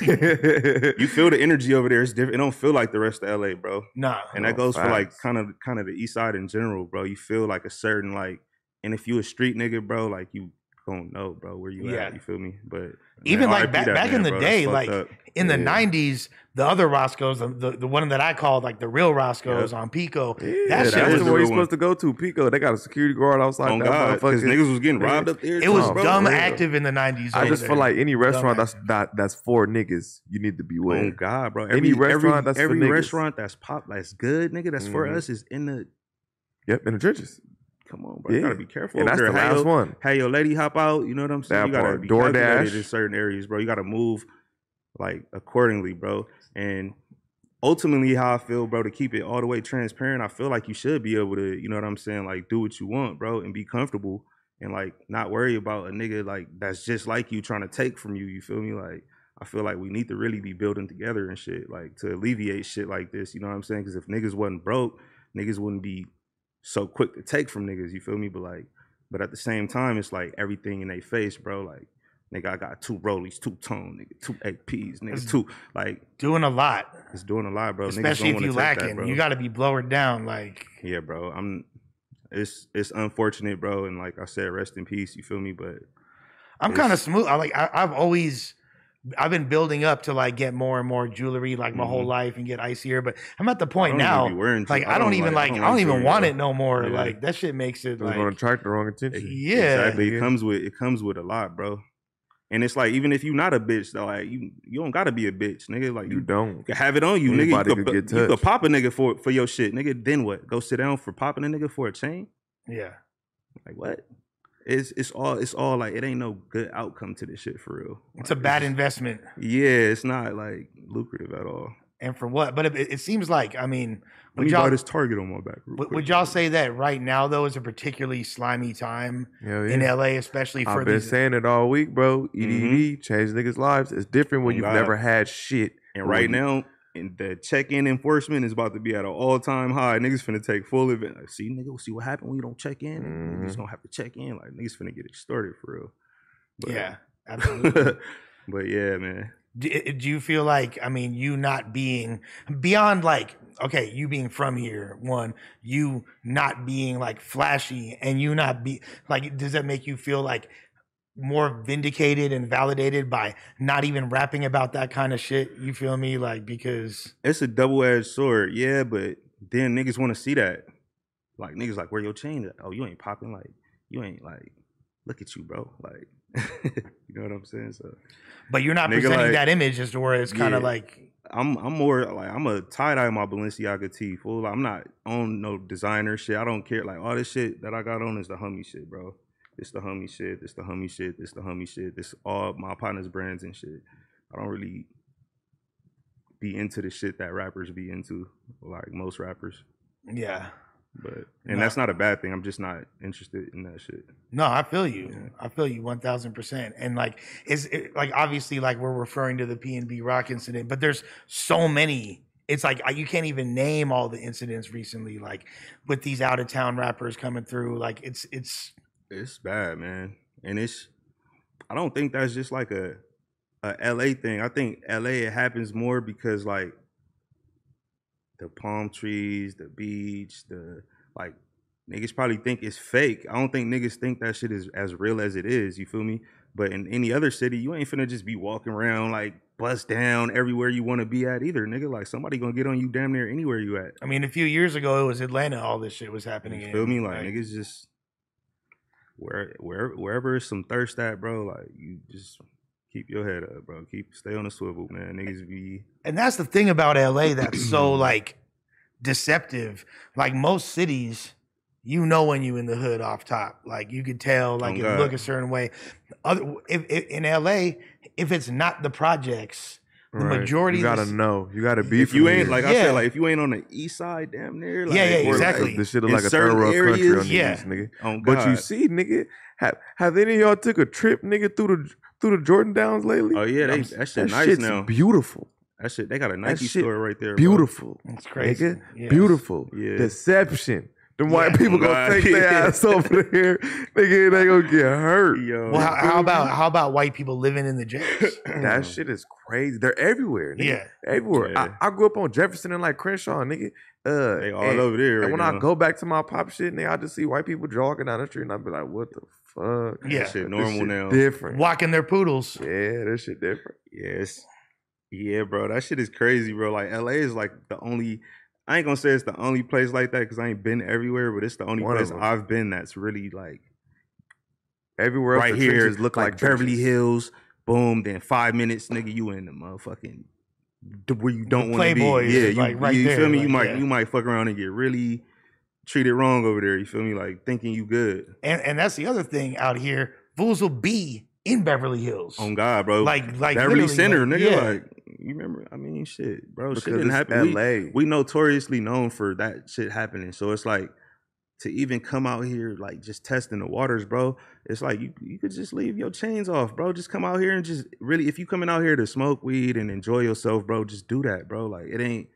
You feel the energy over there. It's different. It don't feel like the rest of LA, bro. nah. And that Oh, goes for like kind of kind of the East Side in general, bro. You feel like a certain like, and if you a street nigga, bro, like you gonna know, bro, where you Yeah. at. You feel me? But Even, like, RIP back- that back in the bro. day, like, up. in the Yeah. '90s, the other Roscoe's, the, the the one that I called like the real Roscoe's on Pico. Yeah, that that's shit was the the one you're supposed to go to. Pico, they got a security guard outside on that God, because motherfucker. niggas was getting robbed up there. It was bro. dumb for real. active in the '90s. I just there. feel like any restaurant Dumb that's that, that's for niggas, you need to be Oh with. God, bro! Any Every restaurant every, that's every restaurant that's pop that's good, nigga. That's for Mhm. us is in the. Yep, in the trenches. Come on, bro. You gotta be careful. And over that's there. the last your- one. Have your lady hop out. You know what I'm saying? That you gotta part. be DoorDash. calculated in certain areas, bro. You gotta move like accordingly, bro. And ultimately, how I feel, bro, to keep it all the way transparent, I feel like you should be able to, you know what I'm saying, like do what you want, bro, and be comfortable and like not worry about a nigga like that's just like you trying to take from you. You feel me? Like I feel like we need to really be building together and shit, like to alleviate shit like this. You know what I'm saying? Because if niggas wasn't broke, niggas wouldn't be so quick to take from niggas. You feel me? But like, but at the same time, it's like everything in their face, bro. Like, nigga, I got two rollies, two tone, nigga, two APs, nigga, That's- two. Like, doing a lot, it's doing a lot, bro. Especially if you wanna that, lacking. you got to be blowered down. Like yeah, bro. I'm. It's it's unfortunate, bro. And like I said, rest in peace. You feel me? But I'm kind of smooth. I like I, I've always I've been building up to like get more and more jewelry like my whole Mhm. life and get icier. But I'm at the I point don't now. be wearing Like ju- I don't even like I don't even want it no more. Yeah. Like that shit makes it It's going to like attract the wrong attention. Yeah. exactly. It comes with it comes with a lot, bro. And it's like even if you're not a bitch, though, like you you don't gotta be a bitch, nigga. Like You don't. You can have it on you, Anybody nigga. You could could, get you could pop a nigga for for your shit, nigga. Then what? Go sit down for popping a nigga for a chain? yeah. Like what? It's it's all it's all like it ain't no good outcome to this shit for real. It's a bad just- investment. Yeah, it's not like lucrative at all. and for what? But it, it seems like I mean, Let would y'all this target on my back. would, would y'all say that right now though is a particularly slimy time Hell in. LA, especially for I've been these? saying it all week, bro. Mhm. EDD changed niggas' lives. It's different when you've God. never had shit. And right now, and the check-in enforcement is about to be at an all-time high. Niggas finna take full advantage. Like, see, nigga, see what happened when you don't check in. You just Mhm. gonna have to check in. Like niggas finna get extorted for real. But, yeah, *laughs* absolutely. but yeah, man. do, do you feel like i mean you not being beyond like okay you being from here one you not being like flashy and you not be like does that make you feel like more vindicated and validated by not even rapping about that kind of shit you feel me like because It's a double-edged sword, yeah. But then niggas want to see that. Like niggas like, where your chain? At? Oh, you ain't popping. Like you ain't like. Look at you, bro. Like, *laughs* you know what I'm saying? So but you're not presenting like- that image as to where it's kind of Yeah. like I'm I'm more like I'm a tie dye my Balenciaga tee. Fool. I'm not on no designer shit. I don't care. Like all this shit that I got on is the homie shit, bro. This the homie shit. This the homie shit. This the homie shit. This all my partners' brands and shit. I don't really be into the shit that rappers be into, like most rappers. yeah But and No. that's not a bad thing. I'm just not interested in that shit. No, I feel you. Yeah. I feel you one thousand percent. And like, is it, like obviously like we're referring to the PnB Rock incident, but there's so many. It's like you can't even name all the incidents recently, like with these out of town rappers coming through. Like it's it's It's bad, man. And it's I don't think that's just like a a LA thing. I think LA it happens more because like the palm trees, the beach, the like niggas probably think it's fake. I don't think niggas think that shit is as real as it is, you feel me? But in any other city, you ain't finna just be walking around like bust down everywhere you want to be at either, nigga. Like somebody gonna get on you damn near anywhere you at. I mean, a few years ago it was Atlanta. All this shit was happening. You in, feel me? Like niggas just where where wherever is some thirst at, bro. Like you just keep your head up, bro. Keep stay on the swivel, man. Niggas be and that's the thing about LA that's so like deceptive. Like most cities, you know when you in the hood off top. Like you could tell, like Oh, it look a certain way. Other if, if in LA, if it's not the projects, the Right. majority You gotta the- know. You gotta be. if you ain't here. like I Yeah. said, like if you ain't on the east side, damn near. Like, Yeah, yeah, exactly. Like, This shit look like a third certain world country areas, on yeah. these nigga. oh, But you see, nigga, have have any of y'all took a trip, nigga, through the through the Jordan Downs lately? Oh yeah, they, that shit that nice shit's now. Beautiful, That shit, they got a Nike shit store right there. bro. beautiful, It's crazy. nigga, Yes. beautiful. Yeah. Deception. Them white Yeah. people gonna God. take their ass *laughs* over there, nigga. They gonna get hurt. Yo, Well, how, how about how about white people living in the *laughs* jails? That shit is crazy. They're everywhere. Nigga. Yeah. everywhere. Yeah. I, I grew up on Jefferson and like Crenshaw, nigga. Uh, they all and- over there. And when now. I go back to my pop shit, nigga, I just see white people jogging down the street, and I'd be like, "What the fuck?" Yeah. that shit This normal shit now. Different. Walking their poodles. Yeah, that shit different. Yes. Yeah, bro. That shit is crazy, bro. Like LA is like the only I ain't gonna say it's the only place like that because I ain't been everywhere, but it's the only One place. I've been that's really like Everywhere else, right here. trenches look like, Beverly. Hills. Boom. Then five minutes, nigga, you in the motherfucking where you don't want to be. Yeah, you, like, right you there, feel me? you might yeah. you might fuck around and get really treated wrong over there. You feel me? Like thinking you good. And and that's the other thing out here. Fools will be in Beverly Hills. On God, bro. Like like Beverly Center, like, nigga. yeah. Like you remember? I mean, shit, bro. shit Because didn't it's happen. We- LA. we notoriously known for that shit happening. So it's like to even come out here like just testing the waters, bro. It's like you you could just leave your chains off, bro. Just come out here and just really if you coming out here to smoke weed and enjoy yourself, bro, just do that, bro. Like it ain't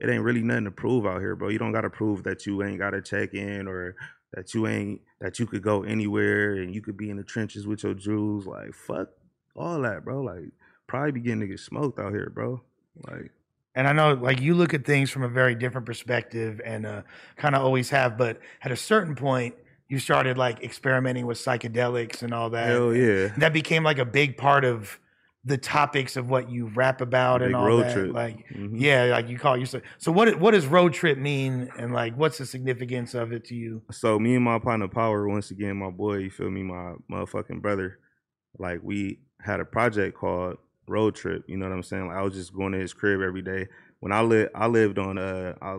it ain't really nothing to prove out here, bro. You don't gotta prove that you ain't gotta check in or that you ain't that you could go anywhere and you could be in the trenches with your jewels. Like fuck all that, bro. Like probably be getting niggas smoked out here, bro. Like And I know like you look at things from a very different perspective and uh, kind of always have, but at a certain point you started like experimenting with psychedelics and all that. hell yeah. That became like a big part of the topics of what you rap about and all road that. trip. Like Mhm. yeah, like you call yourself. So what what does road trip mean and like what's the significance of it to you? So me and my partner Power, once again, my boy, you feel me, my motherfucking brother, like we had a project called Road Trip. You know what I'm saying? Like I was just going to his crib every day. When I lived, I lived on uh I,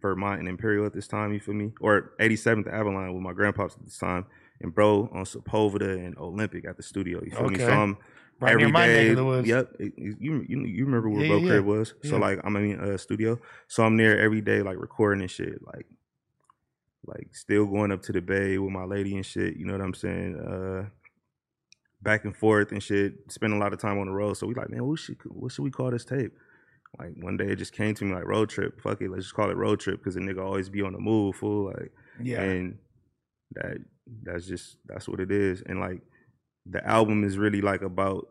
Vermont and Imperial at this time. You feel me? Or 87th Avalon with my grandpops at this time, and bro on Sepulveda and Olympic at the studio. You feel me? So Okay. I'm Right every my neck of the woods. Yep, you you you remember where Yeah, Bro yeah, Crib was? So like I'm in a studio, so I'm there every day, like recording and shit, like like still going up to the bay with my lady and shit. You know what I'm saying? Uh, back and forth and shit. Spend a lot of time on the road. So we like, man, what should what should we call this tape? Like one day it just came to me like road trip. Fuck it, let's just call it road trip because a nigga always be on the move, fool. Like Yeah. and that that's just that's what it is and like the album is really like about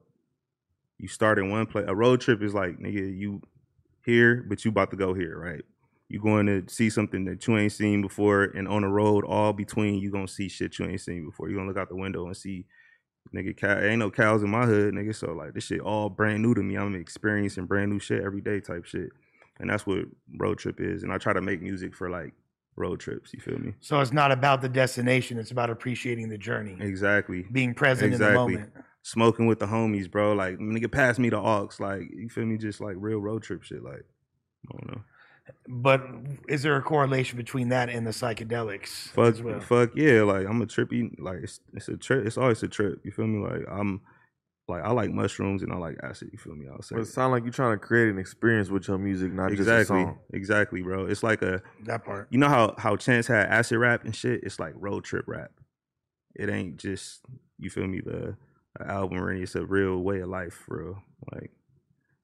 you start in one place a road trip is like nigga you here but you about to go here right you going to see something that you ain't seen before and on the road all between you gonna see shit you ain't seen before you gonna look out the window and see nigga cow, ain't no cows in my hood nigga so like this shit all brand new to me i'm experiencing brand new shit every day type shit and that's what road trip is and i try to make music for like road trips you feel me So it's not about the destination; it's about appreciating the journey, Exactly. being present in the Exactly. moment. Smoking with the homies, bro. Like nigga pass me the aux. Like, you feel me? Just like real road trip shit. Like, I don't know. But is there a correlation between that and the psychedelics Fuck as well? fuck yeah. Like I'm a trippy like it's it's a trip it's always a trip. You feel me? Like I'm like I like mushrooms and I like acid, you feel me? I'll say. But it sound like you're trying to create an experience with your music, not just a Exactly. song. Exactly, bro. It's like a That part. you know how how Chance had acid rap and shit? It's like road trip rap. It ain't just you feel me, the a album or any it's a real way of life, bro. Like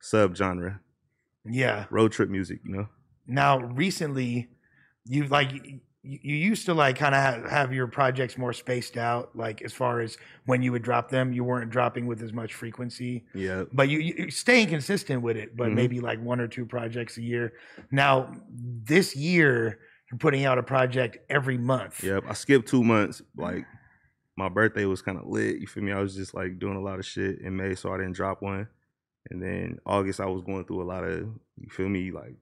sub genre. Yeah. road trip music, you know. Now, recently, you like you, you used to like kind of have, your projects more spaced out, like as far as when you would drop them, you weren't dropping with as much frequency. Yeah. but you, you staying consistent with it, but Mhm. maybe like one or two projects a year. Now, this year, you're putting out a project every month. Yep. I skipped two months. Like my birthday was kind of lit. You feel me? I was just like doing a lot of shit in May, so I didn't drop one. And then August, I was going through a lot of you feel me, like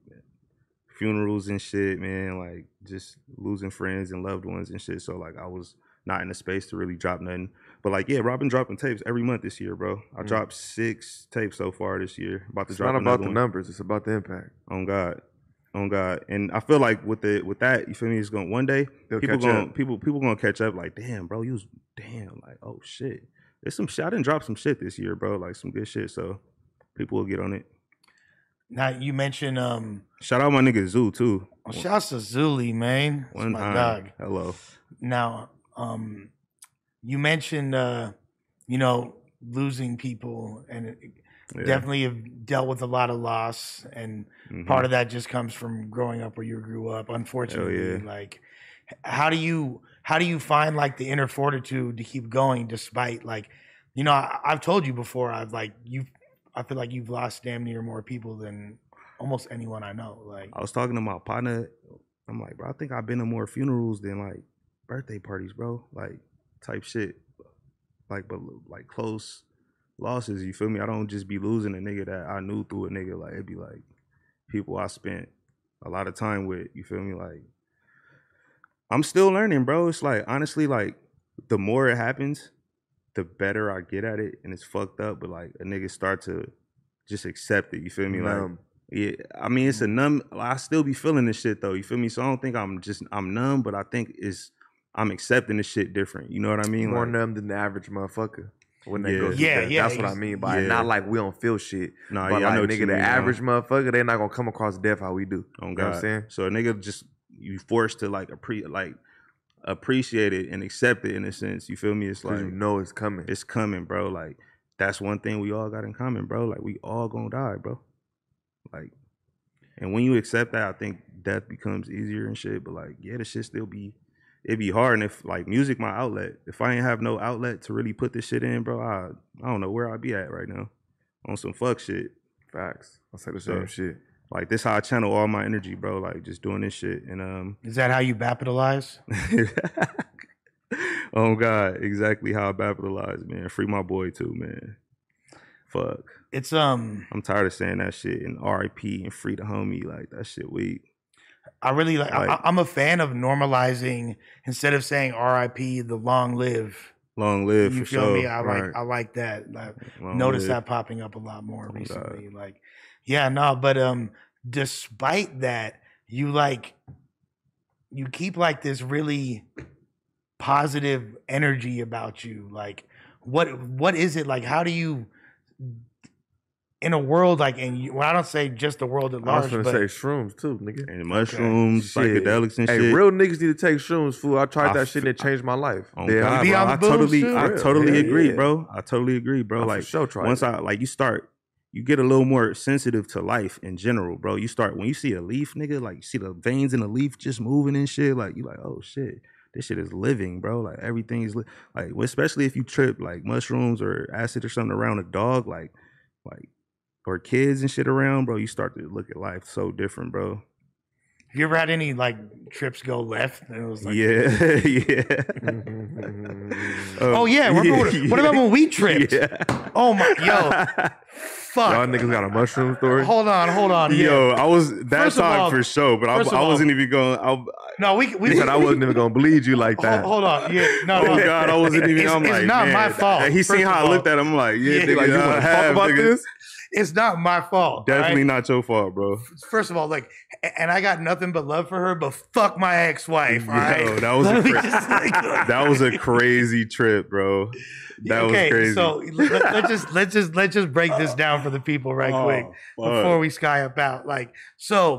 funerals and shit, man. Like just losing friends and loved ones and shit. So like I was not in the space to really drop nothing. But like yeah, Robin dropping tapes every month this year, bro. I Mm. dropped six tapes so far this year. About to drop It's drop not about the one. numbers; it's about the impact. on God, on God. And I feel like with the with that, you feel me? It's going one day They'll people going up. people people gonna catch up. Like damn, bro, you was damn like oh shit. There's some shit. I didn't drop some shit this year, bro. Like some good shit. So people will get on it. Now you mentioned um, Shout out my nigga Zoo too. well, shouts to Zuli, man. That's One my time. dog. Hello. Now, um, you mentioned uh, you know losing people, and it- Yeah. definitely have dealt with a lot of loss, and Mhm. part of that just comes from growing up where you grew up. Unfortunately, yeah. like how do you how do you find like the inner fortitude to keep going despite like you know I, I've told you before I've like you I feel like you've lost damn near more people than almost anyone I know. Like I was talking to my partner. I'm like, bro, I think I've been to more funerals than like birthday parties, bro. Like type shit. Like, but like close losses. You feel me? I don't just be losing a nigga that I knew through a nigga. Like it'd be like people I spent a lot of time with. You feel me? Like I'm still learning, bro. It's like honestly, like the more it happens, the better I get at it, and it's fucked up. But like a nigga start to just accept it. You feel me? Like Numb. yeah, I mean it's a mm. numb. I still be feeling this shit though. You feel me? So I don't think I'm just I'm numb, but I think it's I'm accepting this shit different. You know what I mean? more Like, numb than the average motherfucker. When they Yeah. go through Yeah, that. yeah, That's what I mean by yeah. Not like we don't feel shit. Nah, but yeah, I know nigga, the mean, average huh? motherfucker, they're not gonna come across death how we do. on You know what I'm saying? So a nigga just you forced to like appre like appreciate it and accept it in a sense. You feel me? It's like you know it's coming. it's coming, bro. Like that's one thing we all got in common, bro. Like we all gonna die, bro. Like, and when you accept that, I think death becomes easier and shit. But like, yeah, the shit still be it be hard. And if like music my outlet, if I ain't have no outlet to really put this shit in, bro, I I don't know where I'd be at right now on some fuck shit. Facts. I say the So- same shit. Like this how I channel all my energy, bro. Like just doing this shit and um. *laughs* is that how you capitalize? *laughs* oh God, exactly how I capitalize, man. Free my boy too, man. Fuck. It's um I'm tired of saying that shit and RIP and free the homie. Like that shit weak. I really like, I, Like- I'm a fan of normalizing instead of saying R.I.P. the long live. Long live you for feel sure. me? I like. I like that. Like, notice live. that popping up a lot more Oh, God. recently. Like, yeah, no, but um, despite that, you like you keep like this really positive energy about you. Like, what what is it like? How do you in a world like, and you, well, I don't say just the world at I was gonna but say shrooms too, nigga. And mushrooms, Shit. psychedelics and hey, shit. real niggas need to take shrooms, fool. I tried I that shit and it changed my life. Oh Yeah, God, Be bro. on the I totally. I totally Yeah, agree, yeah. bro. I totally agree, bro. I for like sure tried once it. I like you start, you get a little more sensitive to life in general, bro. You start when you see a leaf, nigga, like you see the veins in the leaf just moving and shit. Like you like, oh shit, this shit is living, bro. Like everything is li- like, especially if you trip like mushrooms or acid or something around a dog, like, like or kids and shit around, bro. You start to look at life so different, bro. Have you ever had any like trips go left? And it was like, yeah, *laughs* yeah. Oh yeah, um, remember what, *laughs* what about when we tripped? Yeah. Oh my, yo, fuck. Y'all niggas got a mushroom story? Hold on, hold on. Yeah. Yo, I was that First time all- for sure, but I, I wasn't even going. I, no, we we said I wasn't even gonna bleed you like that. hold on. Yeah, no, oh no. God, I wasn't even. It's- I'm it's like, not man, my fault, He first seen how of I looked at him. I'm like, yeah, Yeah, nigga, Like you wanna talk about this? It's not my fault. Definitely right? not your fault, bro. First of all, like, and I got nothing but love for her, but fuck my ex-wife. All Yo, right, that was a *laughs* cra- just, like, *laughs* That was a crazy trip, bro. That okay, was crazy. so *laughs* let, us just let's just let's just break this down for the people right Oh, quick before we sky up out. Like, so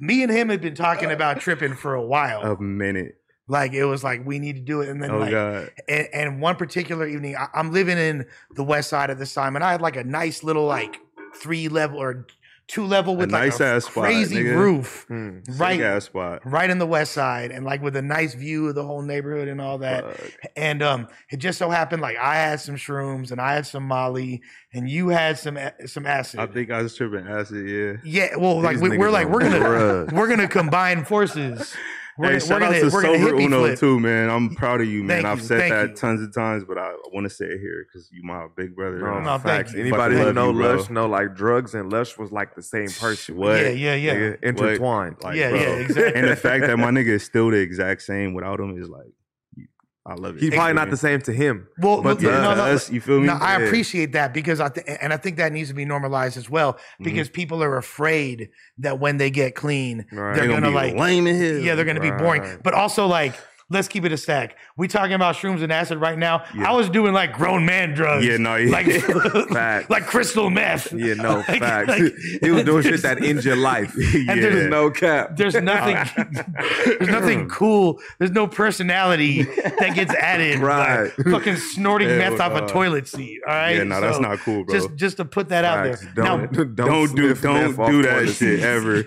me and him had been talking about tripping for a while. a minute. Like, it was like we need to do it, and then Oh like, God. and, and one particular evening, I, I'm living in the west side at this time, and I had like a nice little like three level or two level with like nice a ass crazy nigga. roof, Hmm. right, ass spot. right in the west side, and like with a nice view of the whole neighborhood and all that. Fuck. And um, it just so happened like I had some shrooms and I had some Molly, and you had some some acid. I think I was tripping acid. Yeah. yeah, well, like These we, we're like we're gonna *laughs* we're gonna combine forces. We're hey, gonna, shout we're out gonna, to we're gonna Sober Uno flip. too, man. I'm proud of you, man. Thank I've you, said that you. tons of times, but I want to say it here because you my big brother. No, and No, facts. Anybody who know you. Lush know like drugs and Lush was like the same person. What? Yeah, yeah, yeah. Nigga, intertwined. Like, Yeah, bro. yeah, exactly. And the fact that my nigga is still the exact same without him is like, I love it. He's probably not the same to him. Well, But no, to no, no, us, you feel me? No, I Yeah. appreciate that because I th- and I think that needs to be normalized as well Mm-hmm. because people are afraid that when they get clean, Right. they're They gonna, be like lame in here. yeah, they're gonna be boring. But also like. Let's keep it a stack. We talking about shrooms and acid right now. Yeah. I was doing like grown man drugs. Yeah, no, yeah. like *laughs* like crystal meth. Yeah, no *laughs* Like- facts. like- he was doing shit that *laughs* ends your life. And There's there's no cap. There's nothing. there's nothing cool. There's no personality that gets added. Right. By fucking snorting Hell meth off a toilet seat. All right. Yeah, no, that's not cool, bro. Just just to put that out there. Now, Don't, don't, don't do don't do that shit ever.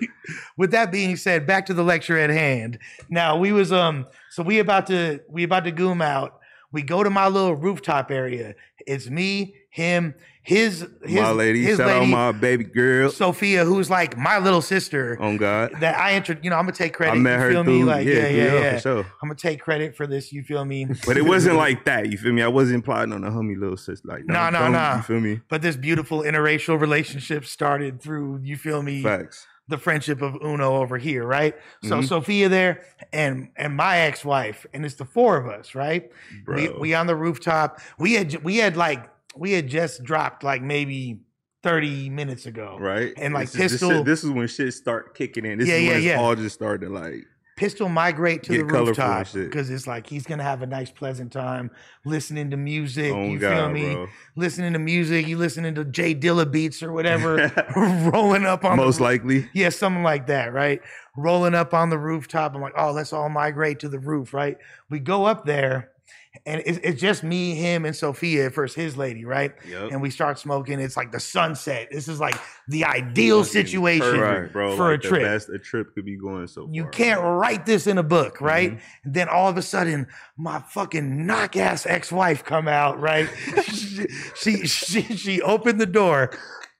With that being said, back to the lecture at hand. Now we was um so we about to we about to goom out. We go to my little rooftop area. It's me, him, his his my lady, his shout out my baby girl. Sophia, who's like my little sister. on God. That I entered, you know, I'm gonna take credit. I met you her feel through, me? Like, yeah, yeah, yeah. for sure. I'm gonna take credit for this. You feel me? *laughs* But it wasn't like that. You feel me? I wasn't plotting on a homie little sister. Like, don't- nah, nah. You feel me? But this beautiful interracial relationship started through. You feel me? Facts. The friendship of Uno over here, right? So Mhm. Sophia there and and my ex-wife, and it's the four of us, right? We Bro. we on the rooftop. We had we had like we had just dropped like maybe 30 minutes ago. Right. And like this is, this pistol This, is when shit start kicking in. This Yeah, is yeah, when it's yeah. all just started like. Pistol migrate to Get the rooftop because it's like he's gonna have a nice pleasant time listening to music. Oh you feel God, me? bro. Listening to music, you listening to J Dilla beats or whatever, *laughs* *laughs* rolling up on the Most likely. Yeah, something like that, right? Rolling up on the rooftop. I'm like, oh, let's all migrate to the roof, right? We go up there, and it's, it's just me, him, and Sophia. First, his lady, right? Yep. And we start smoking. It's like the sunset. This is like the ideal situation perfect, bro. for like a the trip. best a trip could be going so You far, can't bro. write this in a book, right? Mhm. And then all of a sudden, my fucking knock ass ex wife come out, right? she, *laughs* she she she opened the door,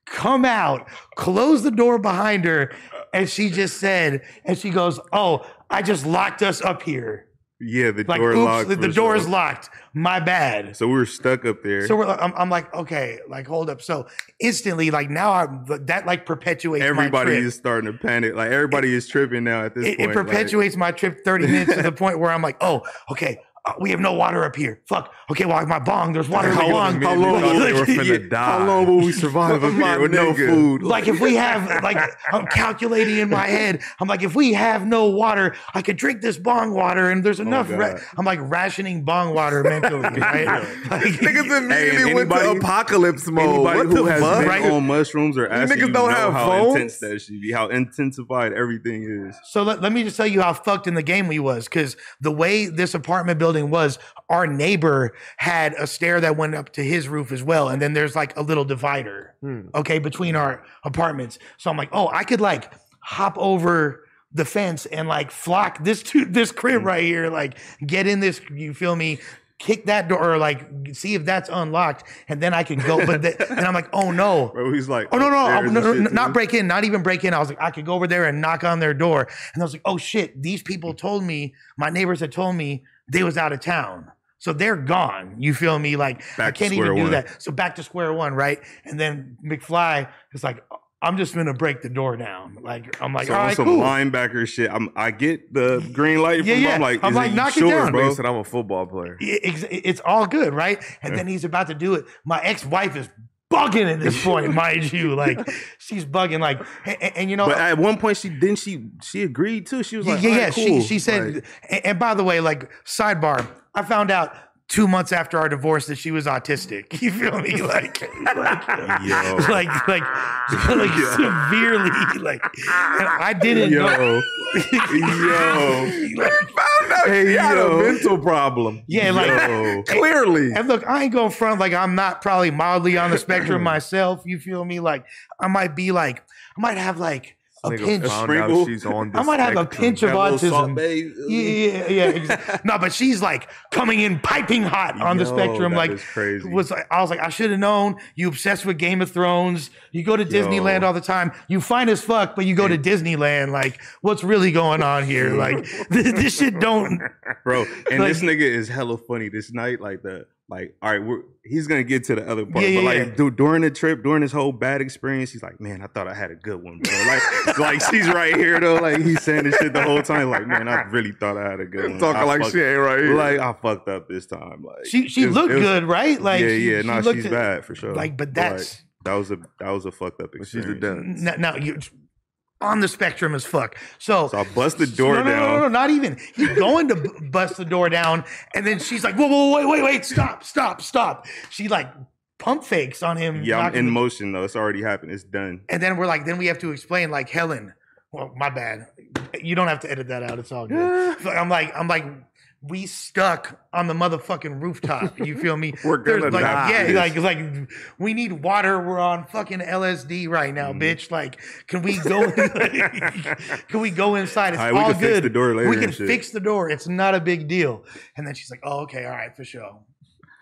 come out, close the door behind her, and she just said, and she goes, "Oh, I just locked us up here. Yeah, the Like, door oops, locked. the, the door is locked. My bad." So we were stuck up there. So we're, I'm, I'm like, okay, like hold up. So instantly, like now, I'm that like perpetuates my everybody is starting to panic. Like everybody is tripping now at this it, point. it like- perpetuates my trip 30 minutes to the point where I'm like, oh, okay, Uh, we have no water up here. Fuck. Okay, well, my bong, there's water in my How bong. long- how long Like- were finna Yeah, die? How long will we survive up *laughs* here with no food? like if we have like I'm *laughs* calculating in my head, I'm like, if we have no water, I could drink this bong water and there's oh enough. ra- I'm like rationing bong water mentally, *laughs* right? Like, Niggas immediately Hey, went to apocalypse mode. Anybody what who the has fuck? been Right. on mushrooms or acid, niggas don't have how phones? intense that should be, how intensified everything is. So let, let me just tell you how fucked in the game we was because the way this apartment building was, our neighbor had a stair that went up to his roof as well. And then there's like a little divider, okay, between our apartments. So I'm like, oh, I could like hop over the fence and like flock this to *laughs* this crib right here, like get in this, you feel me? Kick that door or like see if that's unlocked, and then I can go. But *laughs* and I'm like, oh no, Bro, he's like, Oh no no, no, no, shit, no, too. not break in, not even break in. I was like, I could go over there and knock on their door, and I was like, oh shit, these people told me, my neighbors had told me they was out of town, so they're gone. You feel me? Like I Back to can't even do one. that. So back to square one, right? And then McFly is like, I'm just gonna break the door down. Like I'm like, So all on right, some cool. linebacker shit. I'm, I get the green light. Yeah, from him. yeah. I'm like, I'm is like, it knock it sure, down. bro? Nigga said I'm a football player. It- it's, it's all good, right? And then he's about to do it. My ex-wife is bugging at this *laughs* point, mind you. Like she's bugging, like, and, and- you know, But at one point, she didn't. She she agreed too. She was like, yeah, yeah. right, cool." She she said, Like, and, and by the way, like sidebar, I found out two months after our divorce that she was autistic. *laughs* You feel me? *laughs* *laughs* Like, like, Yo. like, like, like severely, like, I didn't know. yo, Like, Found out Hey, she had a mental problem. yeah, like. yo. Clearly. And look, I ain't going front like I'm not probably mildly on the spectrum *clears throat* myself. You feel me? Like I might be like I might have like a pinch. found sprinkle. out she's on the I might have a pinch of That autism. Yeah, yeah, yeah. ex- *laughs* no, but she's like coming in piping hot on the spectrum. that Like, is crazy. was like, I was like, I should have known. You obsessed with Game of Thrones. You go to Disneyland all the time. You fine as fuck, but you go to Disneyland. Like, what's really going on here? Like, *laughs* this, this shit don't. bro. And Like- this nigga is hella funny this night. Like the like, all right, we're he's gonna get to the other part, Yeah, yeah, but like yeah. du- during the trip, during this whole bad experience, he's like, man, I thought I had a good one, bro. Like, *laughs* like she's right here though. Like he's saying this shit the whole time. Like, man, I really thought I had a good one. Talking I like fucked- she ain't right here. Like I fucked up this time. Like She she was- looked was- good, right? Like, yeah, yeah. No, looked she's bad for sure. Like, but that's that was a that was a fucked up But she's experience. a dunce. now, now you on the spectrum as fuck. So, So I bust the door no, no, down. No, no, no, not even. He's going to b- bust the door down, and then she's like, "Whoa, whoa, wait, wait, wait, stop, stop, stop." She like pump fakes on him. Yeah, I'm in motion though. It's already happened. It's done. And then we're like, then we have to explain, like, Helen. Well, my bad. You don't have to edit that out. It's all good. So I'm like, I'm like, we stuck on the motherfucking rooftop. You feel me? *laughs* We're gonna There's, like, die. Yeah, like, like we need water. We're on fucking LSD right now, Mm-hmm. bitch. Like, can we go? *laughs* *laughs* can we go inside? It's All right, we all can fix good. the door later We can fix the door. It's not a big deal. And then she's like, oh, okay, all right, for sure. All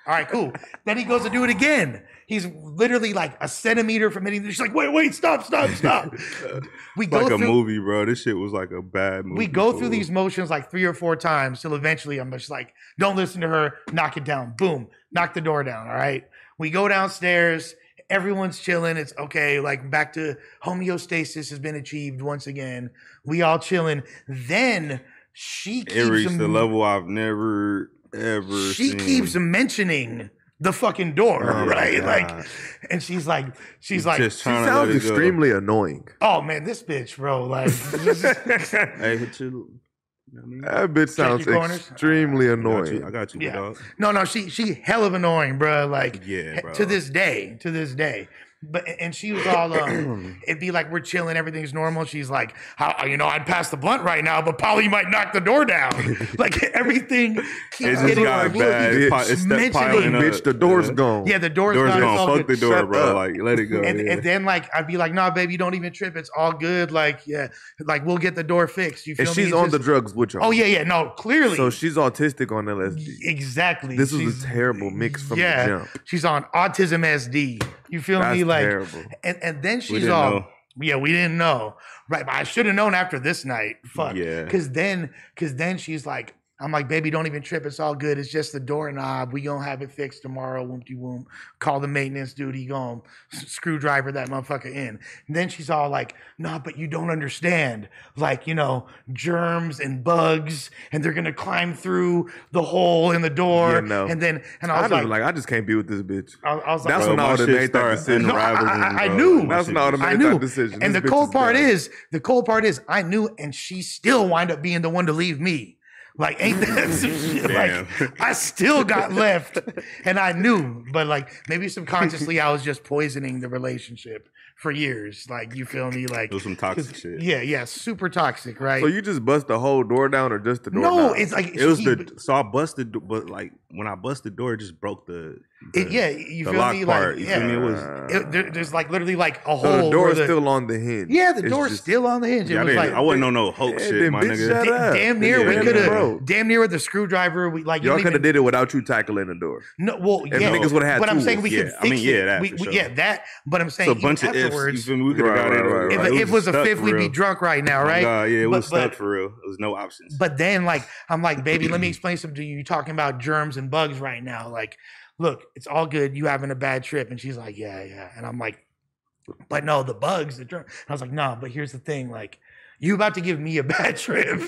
right, cool. then he goes to do it again. He's literally like a centimeter from anything. She's like, wait, wait, stop, stop, stop. *laughs* we go like a movie, bro. This shit was like a bad movie. we go through these motions like three or four times till eventually I'm just like, don't listen to her, knock it down. Boom, knock the door down. All right. We go downstairs. Everyone's chilling. It's okay. Like back to homeostasis has been achieved once again. We all chilling. Then she keeps It reached the level I've never ever. she seen. keeps mentioning the fucking door, Oh right? Like, and she's like, she's like, just She sounds let it go. extremely annoying. oh man, this bitch, bro. Like, *laughs* Hey, hit you know what I mean? That bitch sounds your corners. extremely I got you. annoying. I got you, Yeah. dog. no, no, she she hell of annoying, bro. Like, Yeah, bro. to this day, to this day. But and she was all um, *clears throat* it'd be like we're chilling, everything's normal. She's like, how you know, I'd pass the blunt right now, but Polly might knock the door down. *laughs* like everything keeps It just getting got like, bad. It's, bitch. pi- it's Mentioning- bitch, the door's Yeah. gone. Yeah, the door's, Door's gone. gone. Fuck good. the door, Shut bro. up. Like, let it go. and, yeah. and then like I'd be like, nah, baby, you don't even trip. It's all good. Like, yeah, like we'll get the door fixed. You feel and me? she's It's on the drugs with y'all. Oh yeah, yeah. No, clearly. So she's autistic on LSD. exactly. This was She's- a terrible mix from yeah, the jump. she's on autism SD. You feel That's me? Like, terrible. and and then she's all. know. Yeah, we didn't know. Right, but I should have known after this night. Fuck. Yeah. Cause then, cause then she's like, I'm like, baby, don't even trip. It's all good. It's just the doorknob. We gonna have it fixed tomorrow. Whoop de whoop. Call the maintenance dude. He gonna screwdriver that motherfucker in. And then she's all like, nah, but you don't understand. Like, you know, germs and bugs, and they're gonna climb through the hole in the door. Yeah, no. And then, and I I was was like, like, I just can't be with this bitch. I, I was like, That's Bro, when I my would have shit start decision. *laughs* No, I- I- I knew. That's when I would just- have I made knew. that decision. And This the cold part bad. is, the cold part is, I knew, and she still wind up being the one to leave me. Like, ain't that some *laughs* shit? Like, I still got left, and I knew, but like maybe subconsciously, I was just poisoning the relationship for years. Like, you feel me? Like, It was some toxic shit. yeah, yeah, super toxic, right? So you just bust the whole door down or just the door? no, knob? it's like It was he- the so I busted, but like when I busted the door, it just broke the, it- the- yeah, you the feel lock me? part. Like, you yeah, feel me? It was It- there- there's like literally like a hole. So the where door is the- still on the hinge. Yeah, the It's door's just- still on the hinge. It yeah, I, was didn't, like I wasn't on no Hulk Yeah, shit, my nigga. shut Da- up. damn near Yeah, we could have damn near with the screwdriver we like you Y'all don't could have did it without you tackling the door. no well If yeah niggas would've had but I'm saying we could fix I mean, yeah, it that we, for we- sure. yeah that but I'm saying So a bunch of ifs. Afterwards? We could have got it. right, right, if, it was a fifth we'd be drunk right now right yeah, it was stuck for real. It was no options. but then like I'm like baby let me explain something to you you're talking about germs and bugs right now like look it's all good you having a bad trip and she's like yeah yeah and I'm like but no the bugs the germs and I was like no but here's the thing like you about to give me a *laughs* bad trip.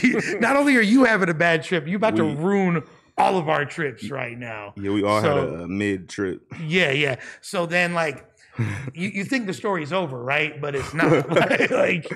*laughs* Not only are you having a bad trip, you about to ruin all of our trips right now. yeah, we all So- had a, a mid trip. Yeah, yeah. So then, like, you, you think the story's over, right? But it's not. *laughs* *laughs* like,